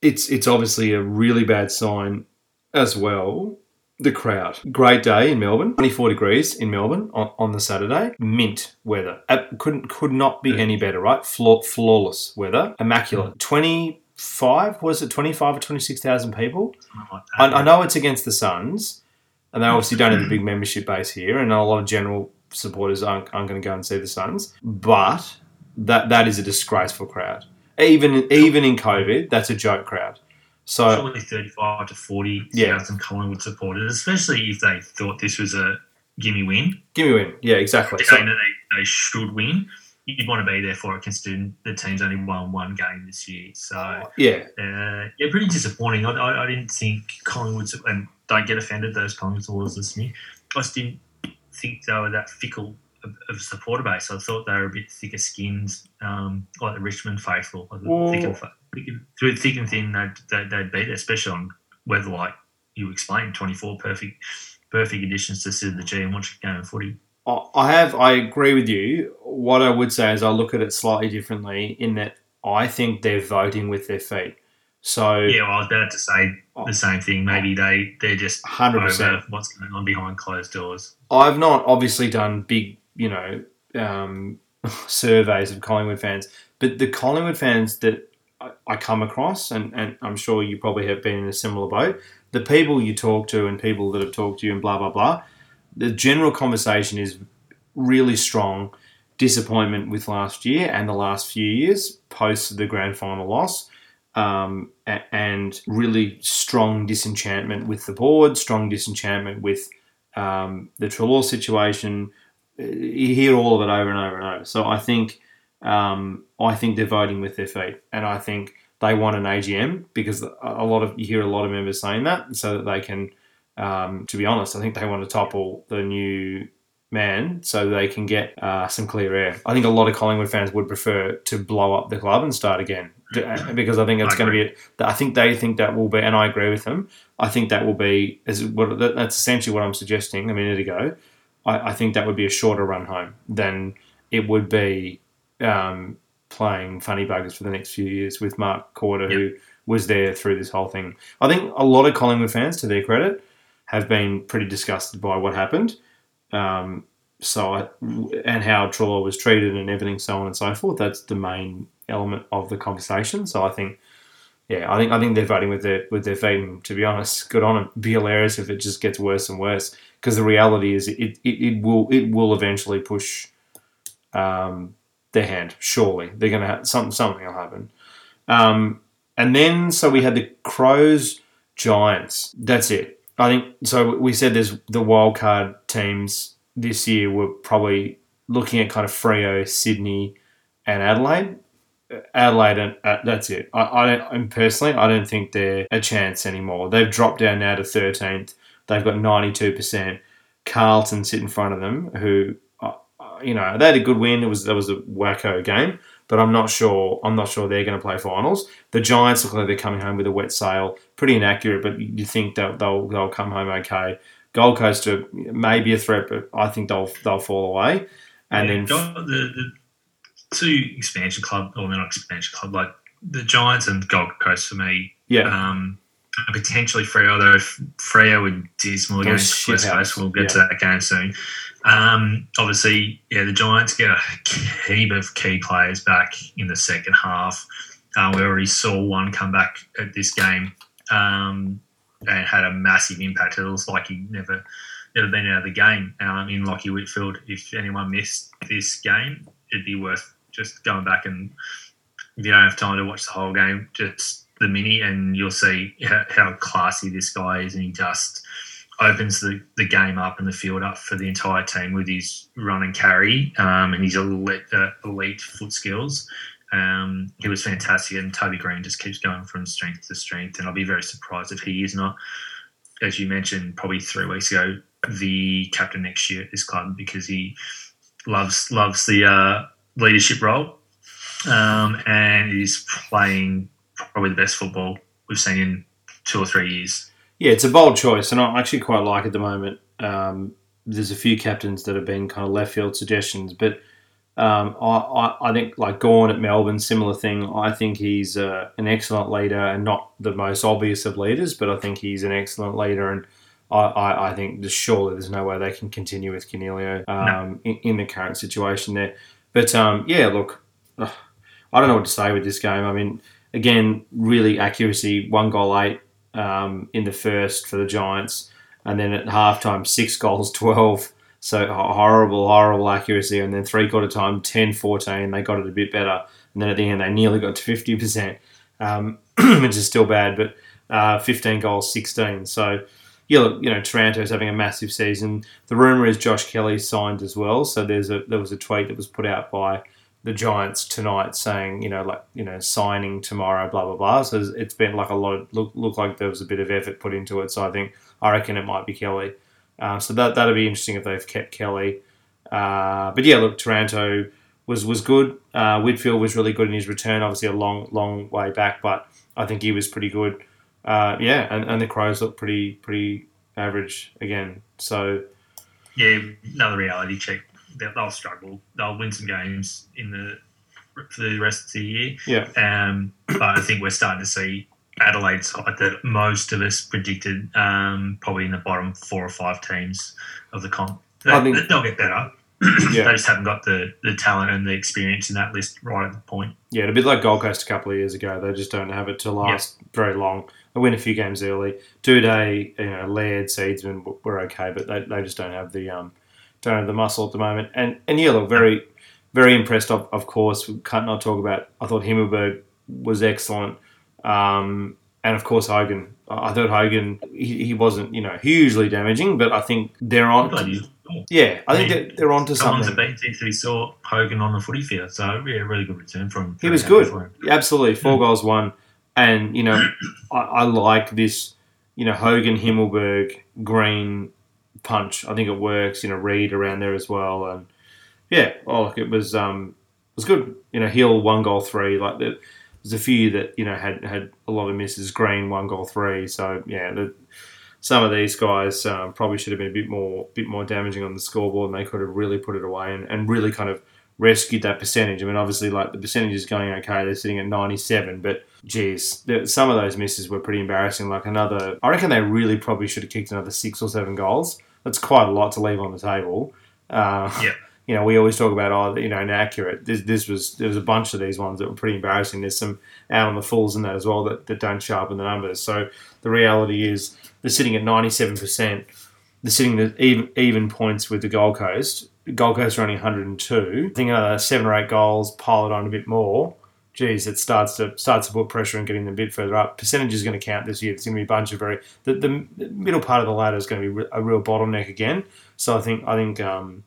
Speaker 1: it's it's obviously a really bad sign as well. The crowd. Great day in Melbourne. 24 degrees in Melbourne on, on the Saturday. Mint weather. Uh, couldn't could not be any better, right? Flaw, flawless weather. Immaculate. 25 was it 25 or 26,000 people?
Speaker 2: Like
Speaker 1: I. I know it's against the Suns, and they obviously don't have a big membership base here, and a lot of general supporters aren't, aren't going to go and see the Suns. But that that is a disgraceful crowd. Even even in COVID, that's a joke crowd. So
Speaker 2: Probably 35 to 40,000
Speaker 1: Yeah.
Speaker 2: Collingwood supporters, especially if they thought this was a gimme win.
Speaker 1: give me win. Yeah, exactly. So,
Speaker 2: that they, they should win. You'd want to be there for it, considering the team's only won one game this year. So,
Speaker 1: yeah,
Speaker 2: uh, yeah, pretty disappointing. I, I, I didn't think Collingwood, and don't get offended, those Collingwood supporters listening. I just didn't think they were that fickle of, supporter base. I thought they were a bit thicker skinned, um, like the Richmond faithful. I thought
Speaker 1: Well-
Speaker 2: thick, and, thick, and, through thick and thin, they'd, they'd, they'd be there, especially on weather like you explained 24 perfect perfect additions to sit at the G and watch a game of footy.
Speaker 1: I have. I agree with you. What I would say is I look at it slightly differently in that I think they're voting with their feet. So
Speaker 2: Yeah, well, I was about to say the same thing. Maybe they they're just
Speaker 1: hundred percent.
Speaker 2: what's going on behind closed doors.
Speaker 1: I've not obviously done big, you know, um, surveys of Collingwood fans, but the Collingwood fans that I, I come across, and, and I'm sure you probably have been in a similar boat, the people you talk to and people that have talked to you and blah, blah, blah, the general conversation is really strong disappointment with last year and the last few years post the grand final loss. Um, and really strong disenchantment with the board, strong disenchantment with um, the Treloar situation. You hear all of it over and over and over. So I think um, I think they're voting with their feet, and I think they want an AGM because a lot of you hear a lot of members saying that, so that they can. Um, to be honest, I think they want to topple the new man so they can get uh, some clear air. I think a lot of Collingwood fans would prefer to blow up the club and start again uh, because I think it's
Speaker 2: I
Speaker 1: going to be. I think they think that will be, and I agree with them. I think that will be is what that's essentially what I'm suggesting a minute ago. I, I think that would be a shorter run home than it would be um, playing funny buggers for the next few years with Mark Korda, who was there through this whole thing. I think a lot of Collingwood fans, to their credit, have been pretty disgusted by what happened. Um, so I, and how Treloar was treated and everything, so on and so forth. That's the main element of the conversation. So I think, yeah, I think I think they're fighting with their with their. And to be honest, good on them. Be hilarious if it just gets worse and worse. Because the reality is, it, it, it will it will eventually push um, their hand. Surely they're to have some something will happen. Um, and then so we had the Crows Giants. That's it. I think so. We said there's the wild card teams this year were probably looking at kind of Freo, Sydney, and Adelaide. Adelaide, and uh, that's it. I, I don't, and personally, I don't think they're a chance anymore. They've dropped down now to 13th. They've got 92%. Carlton sit in front of them, who, uh, uh, you know, they had a good win. It was that was a wacko game, but I'm not sure. I'm not sure they're going to play finals. The Giants look like they're coming home with a wet sail. Pretty inaccurate, but you think they'll they'll, they'll come home okay. Gold Coast are maybe a threat, but I think they'll they'll fall away. And
Speaker 2: Yeah,
Speaker 1: then
Speaker 2: the, the two expansion club, or not expansion club, like the Giants and Gold Coast for me.
Speaker 1: yeah,
Speaker 2: Um, and potentially Freo, though Freo and dismal
Speaker 1: Those
Speaker 2: against
Speaker 1: shit
Speaker 2: West Coast. We'll get
Speaker 1: yeah.
Speaker 2: to that game soon. Um, obviously, yeah, the Giants get a heap of key players back in the second half. Uh, we already saw one come back at this game um, and had a massive impact. It was like he never never been out of the game um, in Lachie Whitfield. If anyone missed this game, it'd be worth just going back and if you don't have time to watch the whole game, just the mini, and you'll see how, classy this guy is, and he just opens the, the game up and the field up for the entire team with his run and carry um, and his elite, uh, elite foot skills. Um, he was fantastic, and Toby Green just keeps going from strength to strength, and I'll be very surprised if he is not, as you mentioned probably three weeks ago, the captain next year at this club because he loves loves the uh, leadership role um, and is playing probably the best football we've seen in two or three years.
Speaker 1: yeah, it's a bold choice, and I actually quite like at the moment. Um, there's a few captains that have been kind of left field suggestions, but um, I, I, I think like Gawn at Melbourne, similar thing. I think he's uh, an excellent leader and not the most obvious of leaders, but I think he's an excellent leader, and I, I, I think surely there's no way they can continue with Coniglio um, in, in the current situation there. But um, yeah, look, ugh, I don't know what to say with this game. I mean, again, really accuracy, one goal eight um, in the first for the Giants, and then at halftime, six goals, 12. So horrible, horrible accuracy. And then three quarter time, 10 14. They got it a bit better. And then at the end, they nearly got to 50%, um, which is still bad, but uh, 15 goals, 16. So, yeah, look, you know, Taranto's having a massive season. The rumor is Josh Kelly signed as well. So there's a there was a tweet that was put out by the Giants tonight saying, you know, like, you know, signing tomorrow, blah, blah, blah. So it's been like a lot, of, look, look like there was a bit of effort put into it. So I think, I reckon it might be Kelly. Um, so that, that'll be interesting if they've kept Kelly. Uh, but yeah, look, Toronto was, was good. Uh, Whitfield was really good in his return, obviously a long, long way back, but I think he was pretty good. Uh, yeah, and, and the Crows look pretty, pretty average again. So
Speaker 2: Yeah, another reality check. They'll, they'll struggle. They'll win some games in the for the rest of the year.
Speaker 1: Yeah.
Speaker 2: Um, but I think we're starting to see Adelaide side that most of us predicted um, probably in the bottom four or five teams of the comp. They,
Speaker 1: I think-
Speaker 2: they'll get better.
Speaker 1: Yeah.
Speaker 2: they just haven't got the, the talent and the experience in that list right at the point.
Speaker 1: Yeah, a bit like Gold Coast a couple of years ago. They just don't have it to last very long. They win a few games early. Two day, you know, Laird, Seedsman were okay, but they, they just don't have the um, don't have the muscle at the moment. And and yeah, look, very very impressed. Of, of course, we can't not talk about. I thought Himmelberg was excellent, um, and of course Hogan. I I thought Hogan he, he wasn't you know hugely damaging, but I think they're on.
Speaker 2: Bloody-
Speaker 1: Yeah, I think
Speaker 2: I
Speaker 1: they're, they're onto
Speaker 2: Someone's
Speaker 1: something.
Speaker 2: beat he saw Hogan on the footy field. So yeah, really good return from.
Speaker 1: He was good.
Speaker 2: him.
Speaker 1: Absolutely, four goals, one. And you know, I, I like this. You know, Hogan, Himmelberg, Green punch. I think it works. You know, Reed around there as well, and yeah, oh, look, it was um, it was good. You know, Hill one goal three. Like there- there's a few that you know had had a lot of misses. Green one goal three. So yeah, the, some of these guys um, probably should have been a bit more bit more damaging on the scoreboard, and they could have really put it away and, and really kind of rescued that percentage. I mean, obviously, like the percentage is going okay. They're sitting at 97, but geez, some of those misses were pretty embarrassing. Like another, I reckon they really probably should have kicked another six or seven goals. That's quite a lot to leave on the table. Uh,
Speaker 2: Yeah.
Speaker 1: You know, we always talk about oh, you know, inaccurate. This, this was there was a bunch of these ones that were pretty embarrassing. There's some out on the fools in that as well that, that don't sharpen the numbers. So the reality is they're sitting at 97%. They're sitting at even, even points with the Gold Coast. Gold Coast are only 102. I think another seven or eight goals, pile it on a bit more. Geez, it starts to starts to put pressure on getting them a bit further up. Percentage is going to count this year. It's going to be a bunch of very the, the middle part of the ladder is going to be a real bottleneck again. So I think I think um,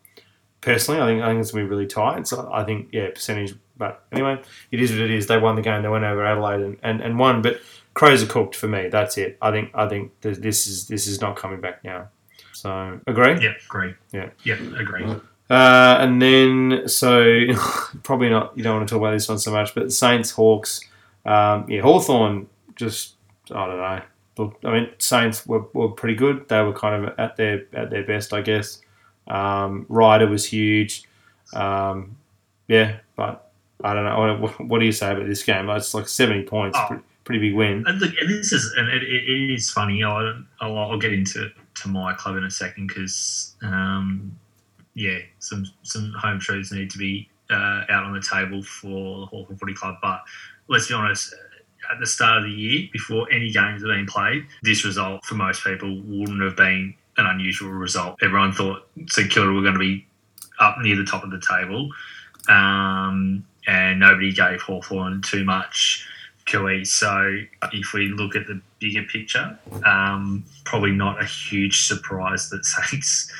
Speaker 1: personally I think I think it's going to be really tight. So I think yeah percentage. But anyway, it is what it is. They won the game. They went over Adelaide and, and, and won. But Crows are cooked for me. That's it. I think I think this is this is not coming back now. So agree.
Speaker 2: Yeah, agree.
Speaker 1: Yeah.
Speaker 2: yeah, agree.
Speaker 1: Uh, and then, so probably not, you don't want to talk about this one so much, but Saints, Hawks, um, yeah, Hawthorn just, I don't know. I mean, Saints were, were pretty good. They were kind of at their at their best, I guess. Um, Ryder was huge. Um, yeah, but I don't know. What, what do you say about this game? It's like 70 points,
Speaker 2: Oh.
Speaker 1: pretty, pretty big win.
Speaker 2: And look, this is, and it, it, it is funny. I'll, I'll, I'll get into to my club in a second because, um, yeah, some some home truths need to be uh, out on the table for the Hawthorn Footy Club. But let's be honest, at the start of the year, before any games have been played, this result for most people wouldn't have been an unusual result. Everyone thought St Kilda were going to be up near the top of the table, um, and nobody gave Hawthorn too much QE. So if we look at the bigger picture, um, probably not a huge surprise that Saints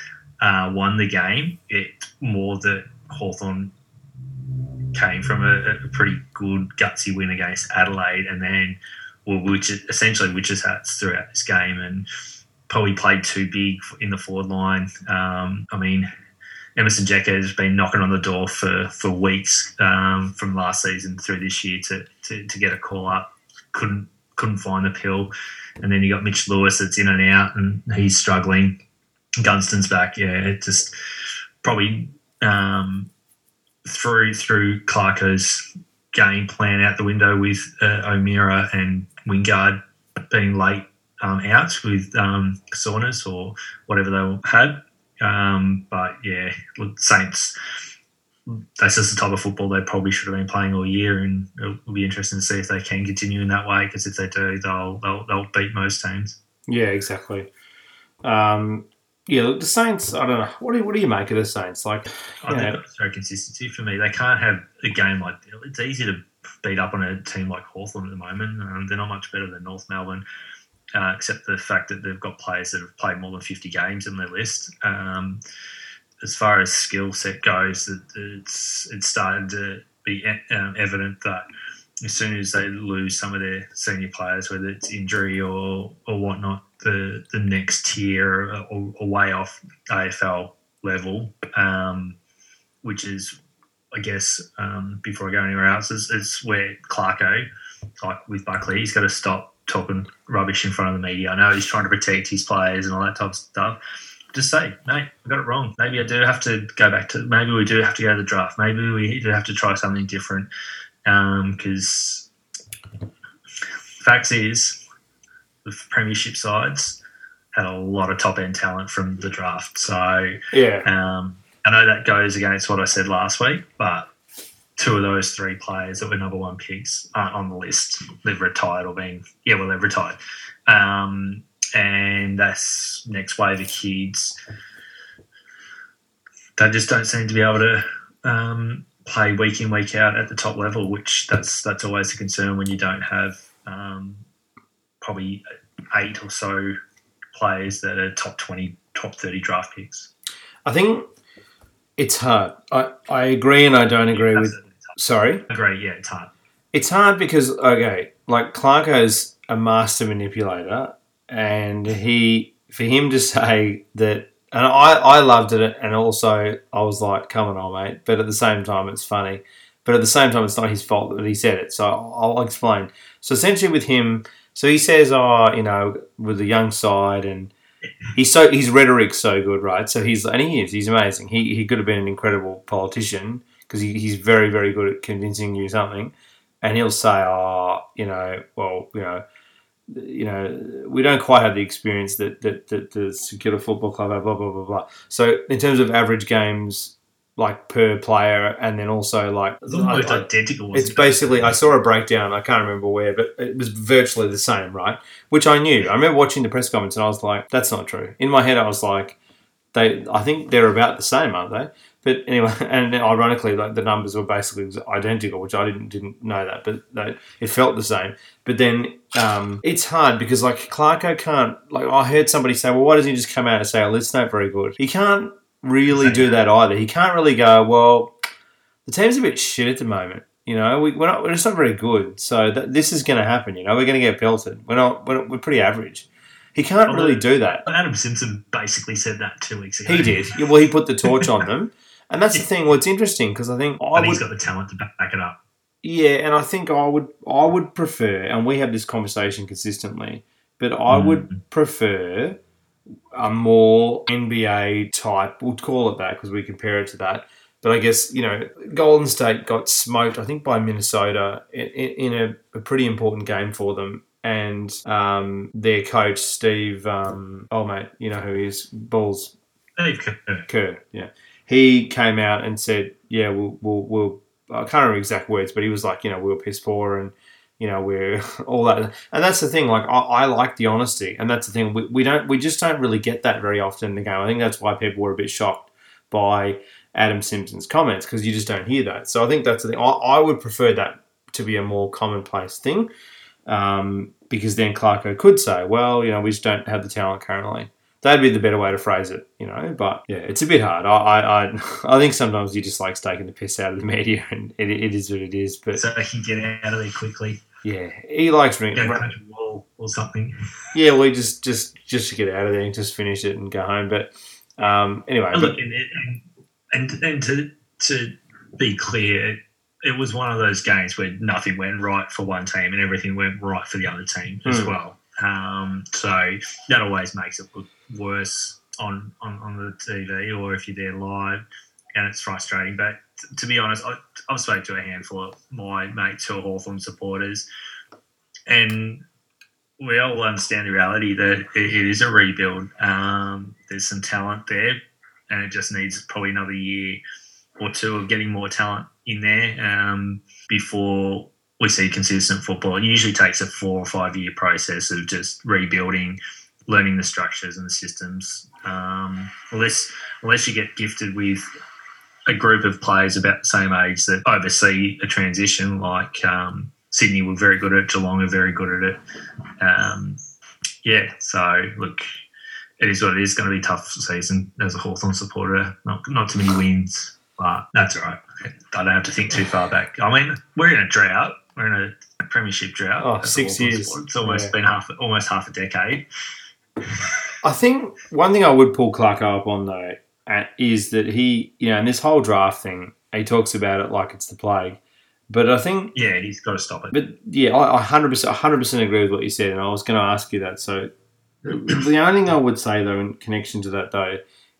Speaker 2: uh, won the game. It's more that Hawthorn came from a, a pretty good gutsy win against Adelaide, and then well, which essentially witches hats throughout this game, and probably played too big in the forward line. Um, I mean. Emerson Jeka has been knocking on the door for, for weeks um, from last season through this year to, to, to get a call up. Couldn't couldn't find the pill, and then you got Mitch Lewis that's in and out, and he's struggling. Gunston's back, yeah. It just probably um, through through Clarko's game plan out the window with uh, O'Meara and Wingard being late um, out with um, Saunas or whatever they had. Um, but yeah, Saints. That's just the type of football they probably should have been playing all year, and it'll be interesting to see if they can continue in that way. Because if they do, they'll they'll, they'll beat most teams.
Speaker 1: Yeah, exactly. Um, yeah, look, the Saints. I don't know. What do what do you make of the Saints? Like,
Speaker 2: I think that's no consistency for me. They can't have a game like it's easy to beat up on a team like Hawthorn at the moment. Um, they're not much better than North Melbourne, uh, except the fact that they've got players that have played more than fifty games in their list. Um, as far as skill set goes, it, it's it's starting to be e- um, evident that as soon as they lose some of their senior players, whether it's injury or or whatnot, the the next tier or, way off AFL level, um, which is, I guess, um, before I go anywhere else, is, is where Clarko, like with Buckley, he's got to stop talking rubbish in front of the media. I know he's trying to protect his players and all that type of stuff. Just say, mate, I got it wrong. Maybe I do have to go back to. Maybe we do have to go to the draft. Maybe we do have to try something different. Because facts is, the premiership sides had a lot of top end talent from the draft. So
Speaker 1: yeah,
Speaker 2: um, I know that goes against what I said last week, but two of those three players that were number one picks aren't on the list. They've retired or been, yeah, well, they've retired. Um, and that's next wave of kids. They just don't seem to be able to um, play week in, week out at the top level, which that's that's always a concern when you don't have um, probably eight or so players that are top 20, top 30 draft picks.
Speaker 1: I think it's hard. I, I agree and I don't agree with.
Speaker 2: Absolutely.
Speaker 1: Sorry,
Speaker 2: Agree, yeah, it's hard.
Speaker 1: it's hard because okay, like Clarko's a master manipulator, and he for him to say that, and I I loved it, and also I was like, come on, mate. But at the same time, it's funny. But at the same time, it's not his fault that he said it. So I'll explain. So essentially, with him, so he says, oh, you know, with the young side and. He's so his rhetoric's so good, right? So he's and he is he's amazing. He he could have been an incredible politician because he, he's very very good at convincing you something and he'll say, "Oh, you know, well, you know, you know, we don't quite have the experience that that, that the St Kilda Football Club have." Blah blah blah blah. So in terms of average games, like per player, and then also like
Speaker 2: It's almost
Speaker 1: I-
Speaker 2: identical.
Speaker 1: it's
Speaker 2: it?
Speaker 1: basically I saw a breakdown. I can't remember where, but it was virtually the same, right? Which I knew. I remember watching the press conference, and I was like, "That's not true." In my head, I was like, "They, I think they're about the same, aren't they?" But anyway, and ironically, like the numbers were basically identical, which I didn't didn't know that, but they, it felt the same. But then um, it's hard because like Clarko can't. Like I heard somebody say, "Well, why doesn't he just come out and say, oh, it's not very good?" He can't really do that either. He can't really go, "Well, the team's a bit shit at the moment." You know, we, we're not. We're just not very good. So that, this is going to happen. You know, we're going to get pelted. We're not. We're, we're pretty average. He can't
Speaker 2: Well,
Speaker 1: really do that.
Speaker 2: Adam Simpson basically said that two weeks ago.
Speaker 1: He did. Yeah, Well, he put the torch on them. And that's the thing. Well, it's interesting because I think I,
Speaker 2: I think
Speaker 1: would,
Speaker 2: he's got the talent to back it up.
Speaker 1: yeah, and I think I would, I would prefer, and we have this conversation consistently, but I
Speaker 2: Mm.
Speaker 1: would prefer a more NBA type. We'll call it that because we compare it to that. But I guess you know, Golden State got smoked. I think by Minnesota in, in a, a pretty important game for them. And um, their coach Steve, um, oh mate, you know who he is, Bulls
Speaker 2: Steve Kerr.
Speaker 1: Kerr, yeah. He came out and said, "Yeah, we'll, we'll, we'll." I can't remember exact words, but he was like, "You know, we were piss poor, and you know, we're all that." And that's the thing. Like, I, I like the honesty, and that's the thing. We, we don't, we just don't really get that very often in the game. I think that's why people were a bit shocked by Adam Simpson's comments because you just don't hear that. So I think that's the thing. I, I would prefer that to be a more commonplace thing, um, because then Clarko could say, "Well, you know, we just don't have the talent currently." That'd be the better way to phrase it, you know. But yeah, it's a bit hard. I, I, I, think sometimes you just like taking the piss out of the media, and it, it is what it is. But
Speaker 2: So he can get out of there quickly.
Speaker 1: Yeah, he likes ring.
Speaker 2: Go punch a wall or something.
Speaker 1: Yeah, well, he just just just to get out of there and just finish it and go home. But um, anyway,
Speaker 2: And
Speaker 1: but,
Speaker 2: look, and, and, and, to, to be clear, it, was one of those games where nothing went right for one team and everything went right for the other team as
Speaker 1: Hmm.
Speaker 2: well. Um, so that always makes it look worse on, on, on the TV or if you're there live, and it's frustrating. But to be honest, I, I've spoken to a handful of my mates who are Hawthorn supporters, and we all understand the reality that it, it is a rebuild. Um, there's some talent there, and it just needs probably another year or two of getting more talent in there um, before we see consistent football. It usually takes a four or five year process of just rebuilding, learning the structures and the systems. Um, unless unless you get gifted with a group of players about the same age that oversee a transition, like um, Sydney were very good at it, Geelong are very good at it. Um, yeah, so look, it is what it is. Going to be a tough season as a Hawthorn supporter. Not not too many wins, but that's all right. I don't have to think too far back. I mean, we're in a drought. We're in a premiership drought.
Speaker 1: Oh, six years.
Speaker 2: It's almost
Speaker 1: Yeah.
Speaker 2: been half, almost half a decade.
Speaker 1: I think one thing I would pull Clark up on though is that he, you know, in this whole draft thing, he talks about it like it's the plague. But I think
Speaker 2: Yeah, he's got to stop it.
Speaker 1: But yeah, I I hundred percent, hundred percent agree with what you said, and I was going to ask you that. So the only thing I would say though, in connection to that though,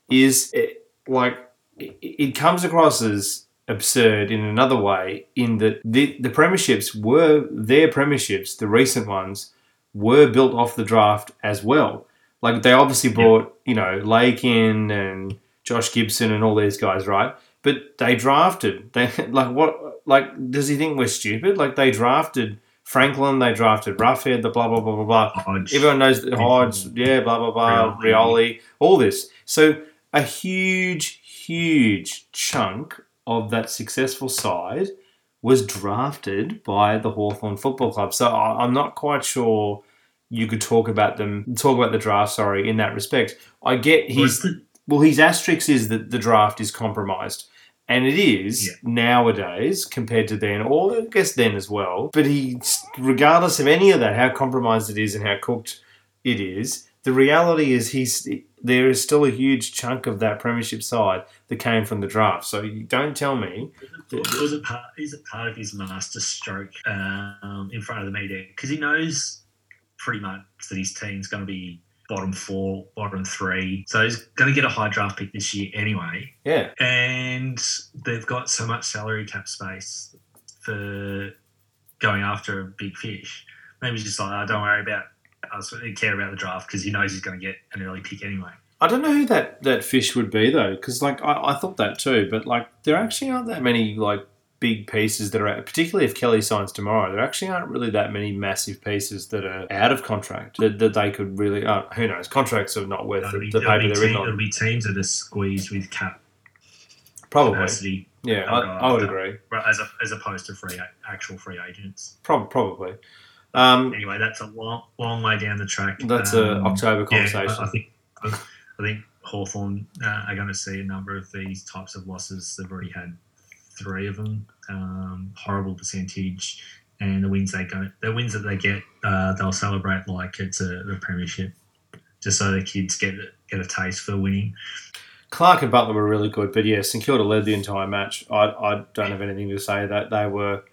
Speaker 1: is it, like it, it comes across as absurd in another way, in that the the premierships were their premierships, the recent ones were built off the draft as well. Like they obviously brought you know Lake in and Josh Gibson and all these guys, right? But they drafted. They like what? Like does he think we're stupid? Like they drafted Franklin, they drafted Roughead, the blah blah blah blah blah.
Speaker 2: Hodge.
Speaker 1: Everyone knows that Hodge, yeah, blah blah blah,
Speaker 2: Rioli.
Speaker 1: All this. So a huge, huge chunk of that successful side was drafted by the Hawthorn Football Club. So I'm not quite sure you could talk about them, talk about the draft. Sorry, in that respect, I get his
Speaker 2: the-
Speaker 1: well, his asterisk is that the draft is compromised. And it is
Speaker 2: Yeah.
Speaker 1: nowadays compared to then, or I guess then as well. But he, regardless of any of that, how compromised it is and how cooked it is, the reality is he's there is still a huge chunk of that premiership side that came from the draft. So you don't tell me.
Speaker 2: was it part, is it part of his master stroke um, in front of the media? Because he knows pretty much that his team's going to be bottom four, bottom three. So he's going to get a high draft pick this year anyway.
Speaker 1: Yeah,
Speaker 2: And they've got so much salary cap space for going after a big fish. Maybe he's just like, oh, don't worry about us. We care about the draft because he knows he's going to get an early pick anyway.
Speaker 1: I don't know who that, that fish would be though, because like I, I thought that too, but like there actually aren't that many like big pieces that are particularly if Kelly signs tomorrow, there actually aren't really that many massive pieces that are out of contract that, that they could really. Uh, who knows? Contracts are not worth the,
Speaker 2: be,
Speaker 1: the paper they're written
Speaker 2: team- it'll be teams that are squeezed with cap
Speaker 1: Probably,
Speaker 2: capacity
Speaker 1: yeah,
Speaker 2: I'll
Speaker 1: I, would agree.
Speaker 2: As, a, as opposed to free actual free agents.
Speaker 1: Prob- probably. Um,
Speaker 2: Anyway, that's a long long way down the track.
Speaker 1: that's a
Speaker 2: Um,
Speaker 1: October
Speaker 2: yeah,
Speaker 1: conversation.
Speaker 2: I, I think I think Hawthorn uh, are going to see a number of these types of losses. They've already had three of them. Um, horrible percentage, and the wins they go, the wins that they get, uh, they'll celebrate like it's a, a premiership, just so the kids get get a taste for winning.
Speaker 1: Clark and Butler were really good, but yeah, St Kilda led the entire match. I, I don't have anything to say that they were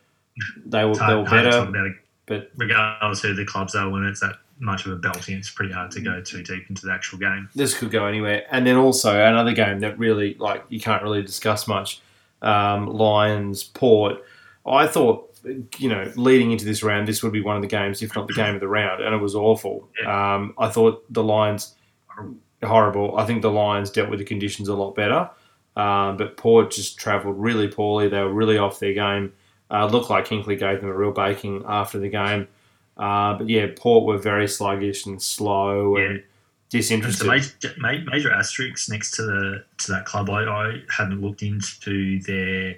Speaker 1: they were,
Speaker 2: It's
Speaker 1: they were
Speaker 2: hard talk
Speaker 1: better.
Speaker 2: about it.
Speaker 1: but-
Speaker 2: regardless of who the clubs are, when it's that much of a belting, it's pretty hard to go too deep into the actual game.
Speaker 1: This could go anywhere. And then also another game that really like you can't really discuss much. Um, Lions Port. I thought you know leading into this round, this would be one of the games, if not the game of the round, and it was awful. Um, I thought the Lions horrible. I think the Lions dealt with the conditions a lot better. Um, but Port just travelled really poorly. They were really off their game. Uh, looked like Hinkley gave them a real baking after the game. Uh, but yeah, Port were very sluggish and slow
Speaker 2: Yeah. And
Speaker 1: disinterested.
Speaker 2: so major, major asterisks next to the to that club. I, I hadn't looked into their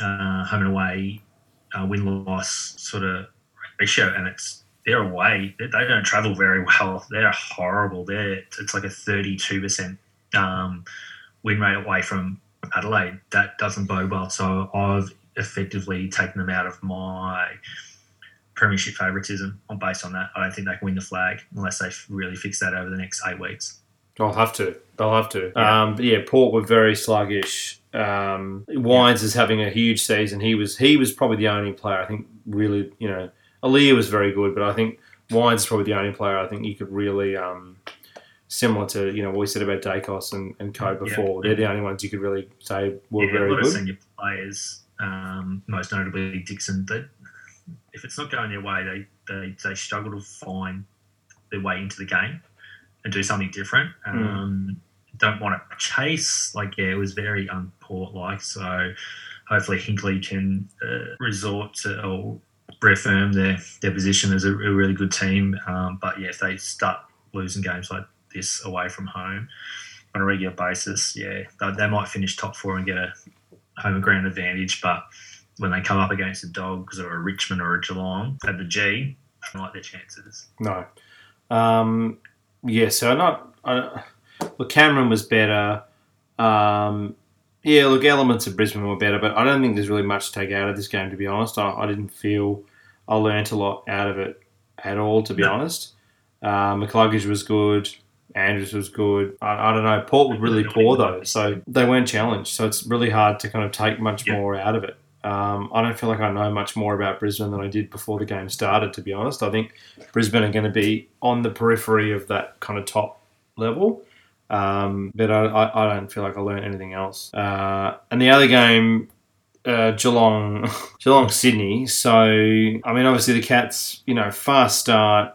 Speaker 2: uh, home and away uh, win loss sort of ratio, and it's they're away. They, they don't travel very well. They're horrible. They're it's like a thirty two percent um, win rate away from Adelaide. That doesn't bode well. So I've effectively taken them out of my premiership favouritism on based on that. I don't think they can win the flag unless they really fix that over the next eight weeks.
Speaker 1: They'll have to. They'll have to.
Speaker 2: Yeah.
Speaker 1: Um, but yeah, Port were very sluggish. Um, Wines is having a huge season. He was he was probably the only player I think really you know. Aliir was very good, but I think Wines is probably the only player I think you could really um, similar to you know what we said about Daicos and, and Co
Speaker 2: Yeah.
Speaker 1: before. They're the only ones you could really say were
Speaker 2: yeah, a
Speaker 1: very
Speaker 2: lot of
Speaker 1: good.
Speaker 2: senior players, um, most notably Dixon, that if it's not going their way, they, they, they struggle to find their way into the game and do something different.
Speaker 1: Hmm.
Speaker 2: Um, Don't want to chase. Like, yeah, it was very unport like. So hopefully Hinkley can uh, resort to or reaffirm their, their position as a, a really good team. Um, but yeah, if they start losing games like this away from home on a regular basis, yeah, they, they might finish top four and get a home ground advantage. But when they come up against the Dogs or a Richmond or a Geelong at the G, I don't like their chances.
Speaker 1: No. Um, yeah, so not. I, look, Cameron was better. Um, yeah, look, elements of Brisbane were better, but I don't think there's really much to take out of this game, to be honest. I, I didn't feel I learnt a lot out of it at all, to be
Speaker 2: No.
Speaker 1: honest. Uh, McCluggage was good. Andrews was good. I, I don't know. Port were really poor, though, so they weren't challenged. So it's really hard to kind of take much
Speaker 2: Yeah.
Speaker 1: more out of it. Um, I don't feel like I know much more about Brisbane than I did before the game started, to be honest. I think Brisbane are going to be on the periphery of that kind of top level. Um, but I, I, I don't feel like I learned anything else. Uh, and the other game, uh, Geelong, Geelong Sydney. So I mean, obviously the Cats, you know, fast start.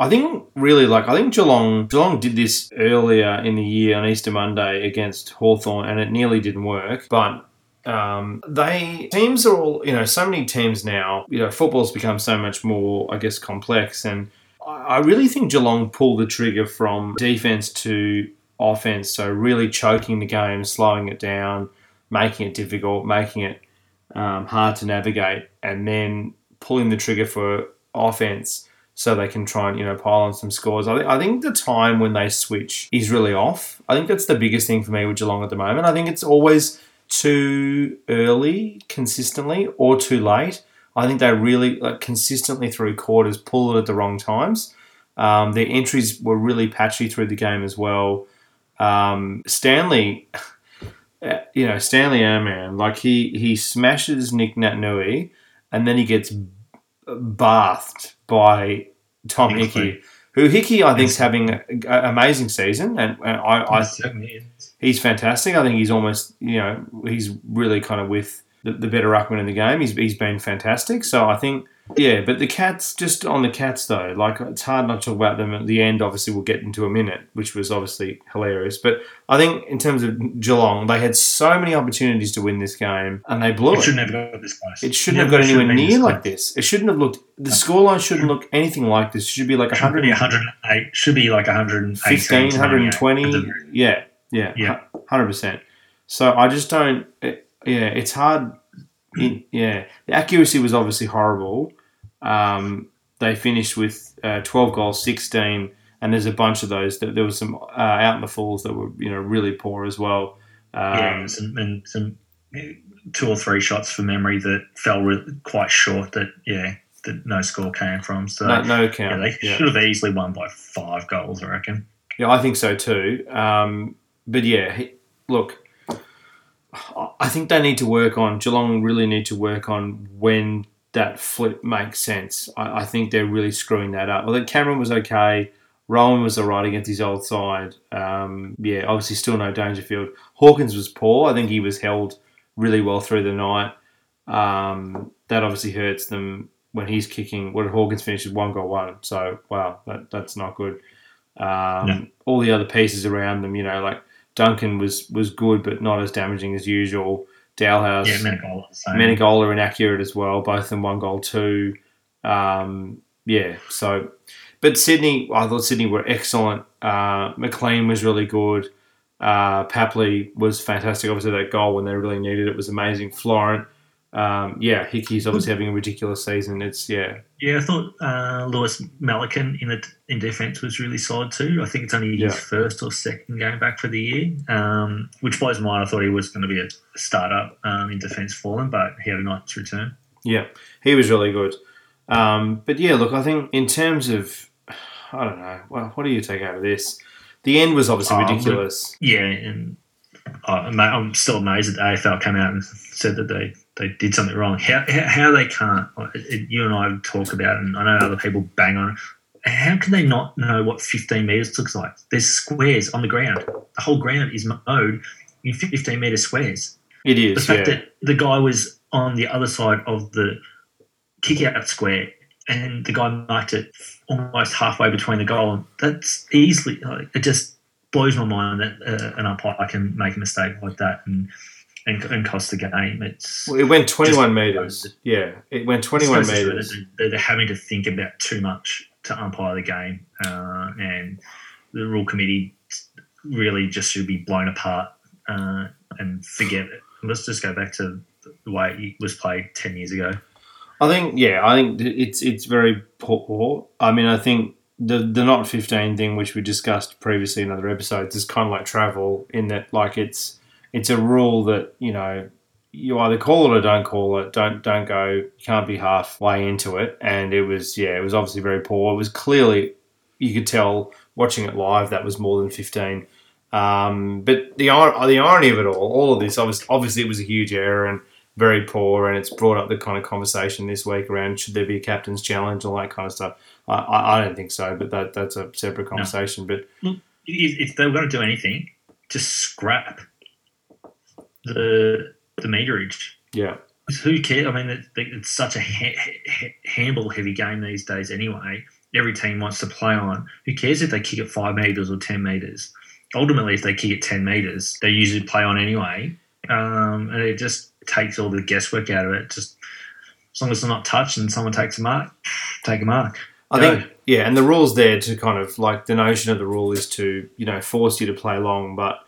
Speaker 1: I think really like I think Geelong Geelong did this earlier in the year on Easter Monday against Hawthorn and it nearly didn't work. But um, they teams are all you know so many teams now. You know, football's become so much more I guess complex and I really think Geelong pulled the trigger from defense to offense. So really choking the game, slowing it down, making it difficult, making it um, hard to navigate, and then pulling the trigger for offense so they can try and you know pile on some scores. I, th- I think the time when they switch is really off. I think that's the biggest thing for me with Geelong at the moment. I think it's always too early consistently or too late. I think they really like consistently through quarters pull it at the wrong times. Um, their entries were really patchy through the game as well. Um, Stanley, you know Stanley Airman, like he he smashes Nick Naitanui, and then he gets bathed by Tom. Hickey, who Hickey I think is having an amazing season, and, and I, I
Speaker 2: certainly.
Speaker 1: He's fantastic. I think he's almost, you know, he's really kind of with the, the better ruckman in the game. He's, he's been fantastic. So I think, yeah, but the Cats, just on the Cats though, like it's hard not to talk about them at the end. Obviously, we'll get into a minute, which was obviously hilarious. But I think in terms of Geelong, they had so many opportunities to win this game and they blew
Speaker 2: It
Speaker 1: it.
Speaker 2: shouldn't have got this close.
Speaker 1: It shouldn't have got anywhere near
Speaker 2: this
Speaker 1: like this. It shouldn't have looked. The scoreline shouldn't look anything like this. It should be like
Speaker 2: Should be
Speaker 1: 100,
Speaker 2: 108. Should be like 118.
Speaker 1: 15, 120.
Speaker 2: 98 at the-
Speaker 1: Yeah, yeah,
Speaker 2: Yeah.
Speaker 1: hundred percent. So I just don't. It, yeah, it's hard. In, yeah, the accuracy was obviously horrible. Um, they finished with uh, twelve goals, sixteen, and there's a bunch of those. That there was some uh, out in the falls that were you know really poor as well. Um,
Speaker 2: yeah, and some, and some two or three shots from memory that fell quite short. That yeah, that no score came from. So
Speaker 1: no, no
Speaker 2: yeah,
Speaker 1: count.
Speaker 2: they
Speaker 1: Yeah.
Speaker 2: should have easily won by five goals. I reckon.
Speaker 1: Yeah, I think so too. Um, but yeah, he, look, I think they need to work on Geelong. Really need to work on when that flip makes sense. I, I think they're really screwing that up. I think Cameron was okay. Rowan was alright against his old side. Um, yeah, obviously still no Dangerfield. Hawkins was poor. I think he was held really well through the night. Um, that obviously hurts them when he's kicking. What Hawkins finished with one goal one. So wow, that, that's not good. Um,
Speaker 2: No.
Speaker 1: All the other pieces around them, you know, like Duncan was was good, but not as damaging as usual. Dahlhaus,
Speaker 2: Yeah, Menegola. So
Speaker 1: inaccurate as well, both in one goal two. Um, yeah, so but Sydney, I thought Sydney were excellent. Uh, McLean was really good. Uh, Papley was fantastic. Obviously, that goal when they really needed it was amazing. Florent, um, yeah, Hickey's obviously having a ridiculous season. It's yeah,
Speaker 2: Yeah, I thought uh, Lewis Melican in the in defence was really solid too. I think it's only his first or second game back for the year, um, which blows my mind. I thought he was going to be a startup um, in defence for them, but he had a nice return.
Speaker 1: yeah, he was really good. Um, but yeah, look, I think in terms of, I don't know, well, what do you take out of this? The end was obviously
Speaker 2: Oh,
Speaker 1: ridiculous.
Speaker 2: Yeah, and uh, I'm I'm still amazed that the AFL came out and said that they, they did something wrong. How, how, they can't, you and I talk about, and I know other people bang on it. How can they not know what 15 metres looks like? There's squares on the ground. The whole ground is mowed in 15 metre squares.
Speaker 1: It
Speaker 2: The fact
Speaker 1: yeah.
Speaker 2: that the guy was on the other side of the kick out square and the guy marked it almost halfway between the goal, and that's easily, it just blows my mind that uh, an umpire can make a mistake like that and and, and cost the game. It's
Speaker 1: Well, it went 21
Speaker 2: Just-
Speaker 1: metres. Yeah, it went 21
Speaker 2: it's just that
Speaker 1: metres.
Speaker 2: They're, they're having to think about too much to umpire the game, uh, and the rule committee really just should be blown apart uh, and forget it. Let's just go back to the way it was played ten years ago.
Speaker 1: I think, yeah, I think it's it's very poor. I mean, I think the the not 15 thing, which we discussed previously in other episodes, is kind of like travel in that, like, it's it's a rule that you know you either call it or don't call it. Don't don't go. You can't be halfway into it. And it was, yeah, it was obviously very poor. It was clearly you could tell watching it live that was more than 15. Um, but the the irony of it all, all of this, obviously, obviously, it was a huge error and very poor, and it's brought up the kind of conversation this week around should there be a captain's challenge, all that kind of stuff. I, I, I don't think so, but that that's a separate conversation. But
Speaker 2: If, if they were going to do anything, just scrap the the meterage.
Speaker 1: yeah,
Speaker 2: Who cares? I mean, it, it's such a ha- ha- handball heavy game these days anyway. Every team wants to play on. Who cares if they kick it five meters or ten meters? Ultimately, if they kick it ten meters, they usually play on anyway, um, and it just takes all the guesswork out of it. Just as long as they're not touched and someone takes a mark, take a mark.
Speaker 1: I
Speaker 2: Go.
Speaker 1: think yeah, and the rules there to kind of like the notion of the rule is to you know force you to play long, but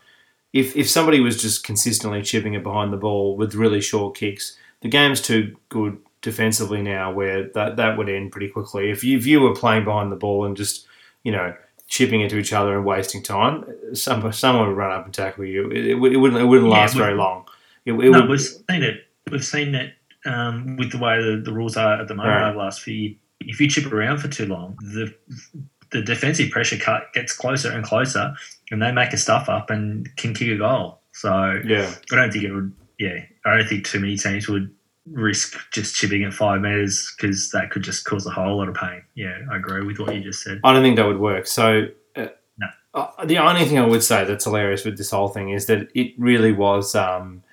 Speaker 1: if if somebody was just consistently chipping it behind the ball with really short kicks, the game's too good defensively now where that that would end pretty quickly. If you if you were playing behind the ball and just you know chipping into each other and wasting time, some someone would run up and tackle you. It, it, it wouldn't it wouldn't
Speaker 2: Yeah,
Speaker 1: last
Speaker 2: it would-
Speaker 1: very long. It, it
Speaker 2: no,
Speaker 1: would,
Speaker 2: we've seen it. We've seen it um, with the way the, the rules are at the moment
Speaker 1: Right.
Speaker 2: over the last few years. If you chip around for too long, the the defensive pressure cut gets closer and closer, and they make a stuff up and can kick a goal. So
Speaker 1: yeah.
Speaker 2: I don't think it would. Yeah, I don't think too many teams would risk just chipping at five meters because that could just cause a whole lot of pain. Yeah, I agree with what you just said.
Speaker 1: I don't think that would work. So, uh,
Speaker 2: No.
Speaker 1: uh, the only thing I would say that's hilarious with this whole thing is that it really was, um,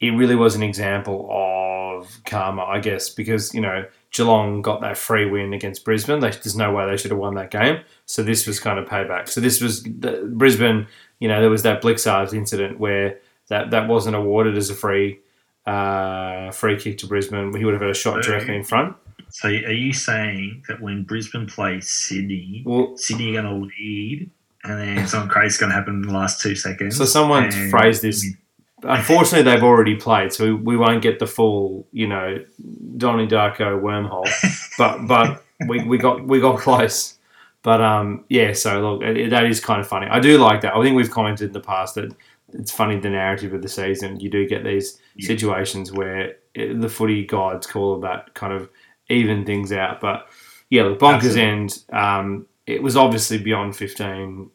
Speaker 1: it really was an example of karma, I guess, because you know Geelong got that free win against Brisbane. They, there's no way they should have won that game. So this was kind of payback. So this was the, Brisbane. You know, there was that Blicavs incident where that that wasn't awarded as a free. Uh, free kick to Brisbane. He would have had a shot directly in front.
Speaker 2: So are you saying that when Brisbane plays Sydney,
Speaker 1: Well,
Speaker 2: Sydney are going to lead, and then something crazy is going to happen in the last two seconds.
Speaker 1: So someone phrased this. Unfortunately, they've already played, so we, we won't get the full, you know, Donnie Darko wormhole. but but we, we got we got close. But um, yeah. So look, it, that is kind of funny. I do like that. I think we've commented in the past that it's funny the narrative of the season. You do get these
Speaker 2: Yeah.
Speaker 1: situations where it, the footy gods call that kind of even things out. But yeah, look, bonkers
Speaker 2: Absolutely.
Speaker 1: end. Um, it was obviously beyond fifteen.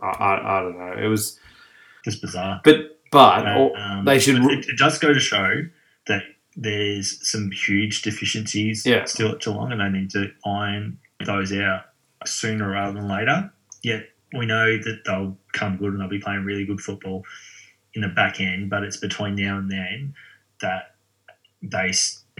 Speaker 1: I, I, I don't know. It was
Speaker 2: just bizarre.
Speaker 1: But but
Speaker 2: Uh, um,
Speaker 1: they should.
Speaker 2: It, it does go to show that there's some huge deficiencies
Speaker 1: Yeah.
Speaker 2: still at Geelong, and they need to iron those out sooner rather than later. Yet we know that they'll come good and they'll be playing really good football in the back end, but it's between now and then that they,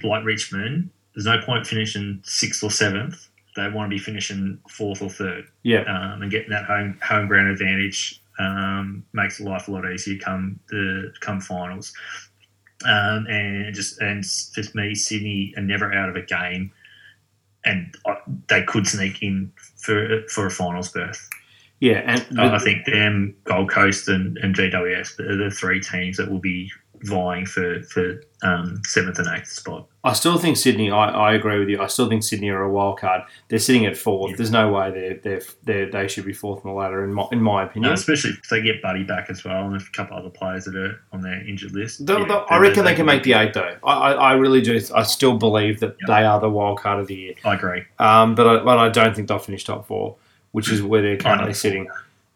Speaker 2: like Richmond, there's no point finishing sixth or seventh. They want to be finishing fourth or third
Speaker 1: yeah,
Speaker 2: um, and getting that home home ground advantage um, makes life a lot easier come the come finals. Um, and just and for me, Sydney are never out of a game, and uh, they could sneak in for for a finals berth.
Speaker 1: yeah, and
Speaker 2: I think them, Gold Coast, and, and GWS are the three teams that will be vying for for um, seventh and eighth spot.
Speaker 1: I still think Sydney. I, I agree with you. I still think Sydney are a wild card. They're sitting at fourth.
Speaker 2: Yeah.
Speaker 1: There's no way they're, they're, they're, they should be fourth on the ladder, in my, in my
Speaker 2: No,
Speaker 1: opinion.
Speaker 2: especially if they get Buddy back as well, and a couple other players that are on their injured list.
Speaker 1: They'll-
Speaker 2: Yeah,
Speaker 1: they'll- I reckon they can make the eight, though. I, I, I really do. I still believe that
Speaker 2: Yep.
Speaker 1: they are the wild card of the year.
Speaker 2: I agree.
Speaker 1: Um, but, I, but I don't think they'll finish top four, which is where they're currently sitting.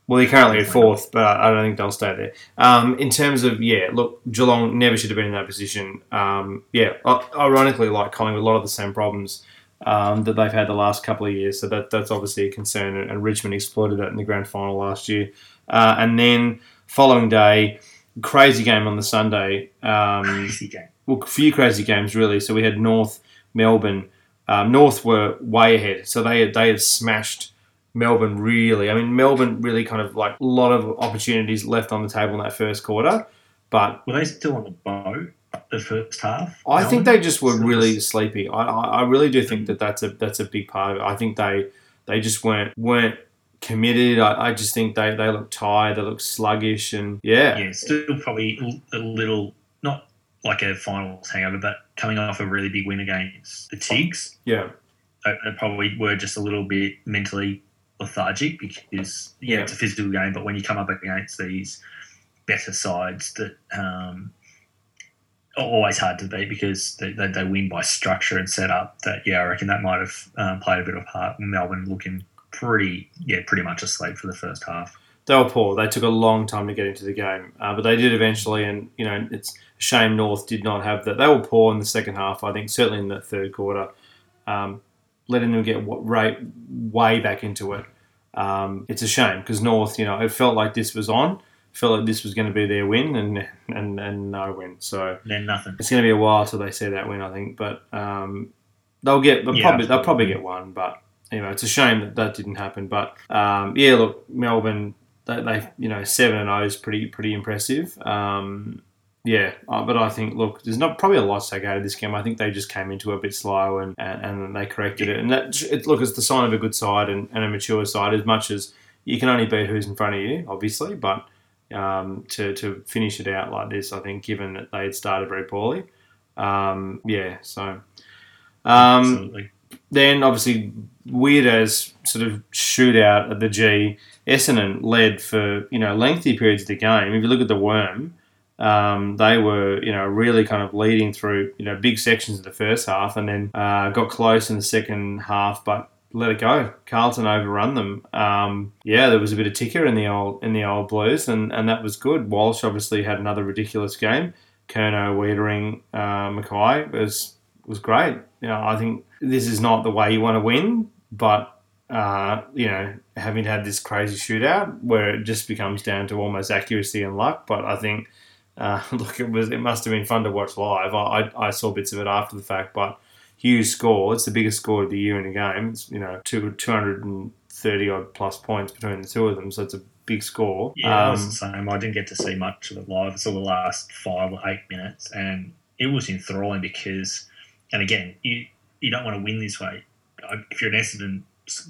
Speaker 1: Well, they're currently at fourth, but I don't think they'll stay there. Um, in terms of yeah, look, Geelong never should have been in that position. Um, yeah, ironically, like Collingwood, a lot of the same problems um, that they've had the last couple of years. So that that's obviously a concern, and, and Richmond exploited that in the grand final last year. Uh, and then following day, crazy game on the Sunday. Um,
Speaker 2: Crazy game.
Speaker 1: well, a few crazy games really. So we had North, Melbourne. Um, North were way ahead, so they they had smashed Melbourne really. I mean, Melbourne really kind of like a lot of opportunities left on the table in that first quarter, but
Speaker 2: Were they still on the boat the first half?
Speaker 1: I think they just were really sleepy. I, I, I really do think that that's a that's a big part of it. I think they they just weren't weren't committed. I, I just think they they look tired. They look sluggish, and yeah,
Speaker 2: Yeah, still probably a little, not like a finals hangover, but coming off a really big win against the Tigs,
Speaker 1: yeah,
Speaker 2: they, they probably were just a little bit mentally lethargic because yeah,
Speaker 1: Yeah.
Speaker 2: it's a physical game, but when you come up against these better sides that um, are always hard to beat because they, they, they win by structure and setup. That yeah, I reckon that might have um, played a bit of a part. Melbourne looking pretty yeah, pretty much asleep for the first half.
Speaker 1: they were poor. They took a long time to get into the game, uh, but they did eventually. And you know, it's a shame North did not have that. They were poor in the second half. I think certainly in the third quarter, um, letting them get right way back into it. Um, it's a shame because North, you know, it felt like this was on. Felt like this was going to be their win, and and and no win. So
Speaker 2: Then nothing.
Speaker 1: it's going to be a while till they see that win, I think. But um, they'll get they'll
Speaker 2: Yeah,
Speaker 1: probably they'll probably get one. But anyway, it's a shame that that didn't happen. But um, yeah, look, Melbourne they, they you know seven and zero is pretty pretty impressive. Um, yeah, uh, but I think look, there's not probably a lot to take out of this game. I think they just came into it a bit slow and and, and they corrected it. And that it, look, it's the sign of a good side and, and a mature side. As much as you can only beat who's in front of you, obviously, but um, to, to finish it out like this, I think, given that they had started very poorly. Um, yeah, so. Um, then obviously, weird as sort of shootout at the G, Essendon led for, you know, lengthy periods of the game. If you look at the Worm, um, they were, you know, really kind of leading through, you know, big sections of the first half and then uh, got close in the second half, but let it go. Carlton overrun them. Um, yeah, there was a bit of ticker in the old in the old Blues, and, and that was good. Walsh obviously had another ridiculous game. Curnow, Weitering, uh, McKay was was great. You know, I think this is not the way you want to win, but uh, you know, having had this crazy shootout where it just becomes down to almost accuracy and luck. But I think, uh, look, it was it must have been fun to watch live. I, I, I saw bits of it after the fact, but huge score. It's the biggest score of the year in a game. It's you know two two hundred and thirty odd plus points between the two of them, so it's a big score.
Speaker 2: Yeah, it was
Speaker 1: Um,
Speaker 2: the same. I didn't get to see much of it live. I saw the last five or eight minutes, and it was enthralling because, and again, you you don't want to win this way. If you're an Essendon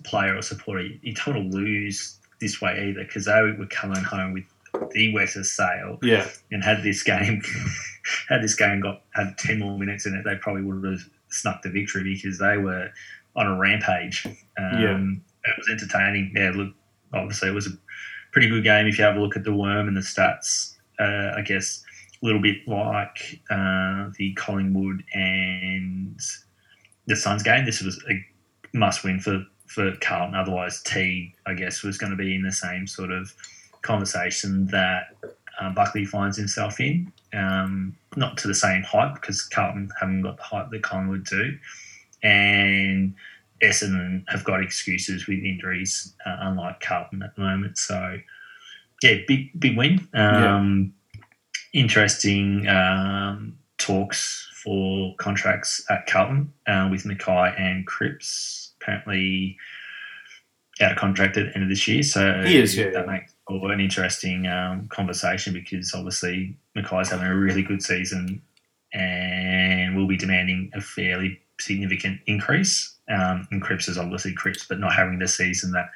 Speaker 2: player or supporter, you don't want to lose this way either because they were coming home with the wettest sail
Speaker 1: yeah,
Speaker 2: and had this game had this game got had ten more minutes in it, they probably would have snuck the victory because they were on a rampage. Um,
Speaker 1: Yeah.
Speaker 2: it was entertaining. Yeah, look, obviously it was a pretty good game if you have a look at the worm and the stats. Uh, I guess a little bit like uh, the Collingwood and the Suns game. This was a must win for for Carlton. Otherwise, T I guess was going to be in the same sort of conversation that uh, Buckley finds himself in. Um, not to the same height because Carlton haven't got the height that Collingwood do, and Essendon have got excuses with injuries, uh, unlike Carlton at the moment. So, yeah, big big win. Um, Interesting um, talks for contracts at Carlton uh, with McKay and Cripps. Apparently, out of contract at the end of this year. So
Speaker 1: He is, yeah,
Speaker 2: that
Speaker 1: yeah.
Speaker 2: makes for an interesting um, conversation because obviously McKay's having a really good season and will be demanding a fairly significant increase. Um, and Cripps is obviously Cripps, but not having the season that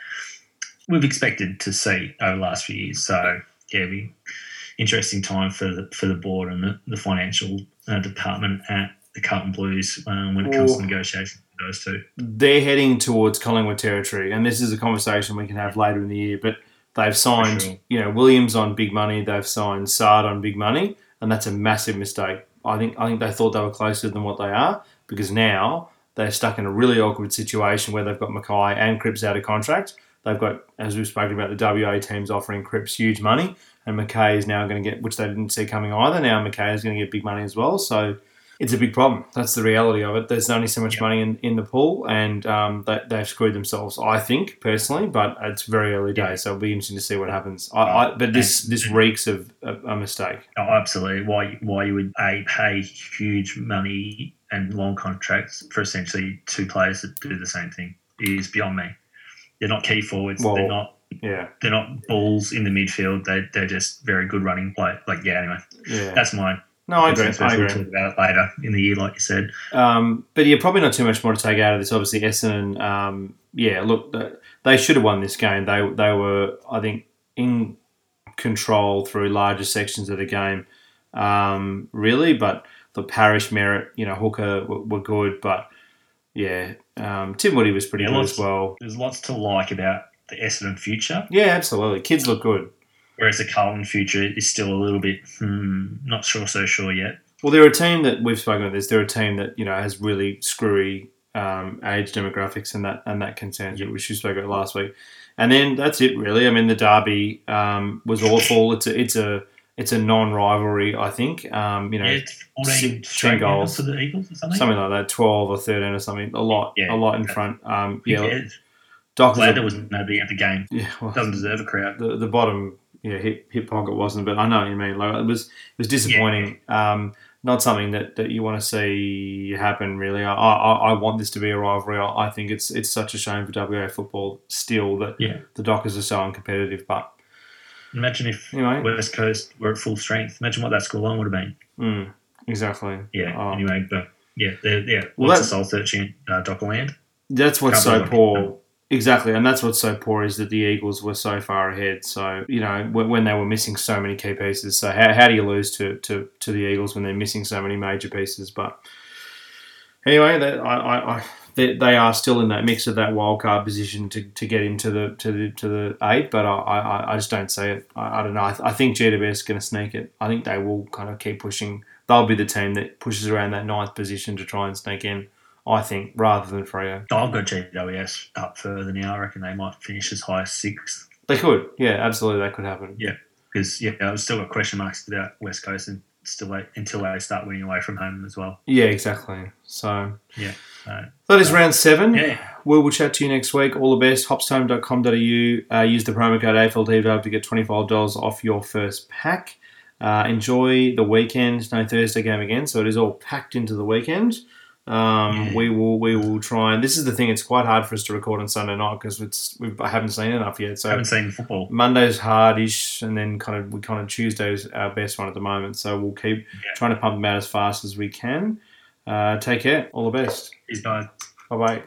Speaker 2: we've expected to see over the last few years. So yeah, be interesting time for the for the board and the, the financial uh, department at the Carlton Blues um, when it comes
Speaker 1: Oh.
Speaker 2: to negotiations those two.
Speaker 1: they're heading towards Collingwood territory, and this is a conversation we can have later in the year. But they've signed,
Speaker 2: sure.
Speaker 1: you know, Williams on big money. They've signed Saad on big money, and that's a massive mistake. I think I think they thought they were closer than what they are because now they're stuck in a really awkward situation where they've got McKay and Cripps out of contract. They've got, as we've spoken about, the WA teams offering Cripps huge money, and McKay is now going to get, which they didn't see coming either. Now McKay is going to get big money as well. So it's a big problem. That's the reality of it. There's only so much money in, in the pool, and um, they, they've screwed themselves, I think, personally, but it's very early days,
Speaker 2: Yeah.
Speaker 1: so it'll be interesting to see what happens. I, I, but this, this reeks of a, a mistake.
Speaker 2: Oh, absolutely. Why why you would a pay huge money and long contracts for essentially two players that do the same thing is beyond me. They're not key forwards.
Speaker 1: Well-
Speaker 2: they're not
Speaker 1: Yeah,
Speaker 2: they're not balls in the midfield. They they're just very good running play. Like yeah. Anyway,
Speaker 1: yeah.
Speaker 2: that's mine.
Speaker 1: No, I agree.
Speaker 2: We'll talk about it later in the year, like you said.
Speaker 1: Um, but yeah, probably not too much more to take out of this. Obviously, Essendon. Um, yeah, look, they should have won this game. They they were, I think, in control through larger sections of the game, um, really. But the Parish Merrett, you know, Hooker were, were good, but yeah, um, Tim Woody was pretty
Speaker 2: Yeah,
Speaker 1: good
Speaker 2: lots-
Speaker 1: as well.
Speaker 2: There's lots to like about the Essendon future,
Speaker 1: Yeah, absolutely. Kids look good.
Speaker 2: Whereas the Carlton future is still a little bit hmm, not sure so sure yet.
Speaker 1: Well, they're a team that we've spoken about this. They're a team that you know has really screwy um, age demographics and that and that concerns you, which you spoke about last week. And then that's it, really. I mean, the derby um, was awful. It's a it's a it's a non-rivalry, I think. Um, you know,
Speaker 2: yeah, it's 14
Speaker 1: six- 10 goals.
Speaker 2: for the Eagles or something.
Speaker 1: something like that, twelve or thirteen or something. A lot,
Speaker 2: Yeah.
Speaker 1: a lot in front. Um,
Speaker 2: Who
Speaker 1: yeah. Doc
Speaker 2: Glad there was nobody at the game.
Speaker 1: yeah, well,
Speaker 2: Doesn't deserve a crowd.
Speaker 1: the, the bottom yeah hip, hip pocket wasn't, but I know what you mean. Like it was it was disappointing. Um, not something that, that you want to see happen. Really, I, I, I want this to be a rivalry. I, I think it's it's such a shame for WA football still that
Speaker 2: Yeah.
Speaker 1: the Dockers are so uncompetitive. But
Speaker 2: Imagine if
Speaker 1: anyway,
Speaker 2: West Coast were at full strength. Imagine what that scoreline would have been.
Speaker 1: mm, exactly.
Speaker 2: Yeah.
Speaker 1: Oh.
Speaker 2: Anyway, but yeah, yeah.
Speaker 1: Well,
Speaker 2: lots
Speaker 1: that-
Speaker 2: of soul searching uh, Dockerland.
Speaker 1: That's what's so
Speaker 2: it.
Speaker 1: Exactly, and that's what's so poor is that the Eagles were so far ahead. So you know when, when they were missing so many key pieces. So how, how do you lose to, to, to the Eagles when they're missing so many major pieces? But anyway, that, I, I, I they, they are still in that mix of that wild card position to, to get into the to the to the eight. But I, I, I just don't see it. I, I don't know. I, I think GWS is going to sneak it. I think they will kind of keep pushing. They'll be the team that pushes around that ninth position to try and sneak in. I think rather than Freo.
Speaker 2: I'll go GWS up further now. I reckon they might finish as high as sixth.
Speaker 1: They could, yeah, absolutely, that could happen.
Speaker 2: Yeah. Because yeah, I've still got question marks about West Coast and still wait until they start winning away from home as well.
Speaker 1: Yeah, exactly. So yeah,
Speaker 2: So,
Speaker 1: that is round seven.
Speaker 2: yeah.
Speaker 1: We will chat to you next week. All the best. Hopstone.com.au. Uh, use the promo code AFLTW to get $25 off your first pack. Uh, enjoy the weekend. No Thursday game again, so it is all packed into the weekend. Um, We will we will try and this is the thing. It's quite hard for us to record on Sunday night because it's we haven't seen enough yet.
Speaker 2: I
Speaker 1: So
Speaker 2: haven't seen football.
Speaker 1: Monday's hardish, and then kind of we kind of Tuesday's our best one at the moment. So we'll keep
Speaker 2: Yeah.
Speaker 1: trying to pump them out as fast as we can. Uh, take care. All the best.
Speaker 2: These guys.
Speaker 1: Bye bye.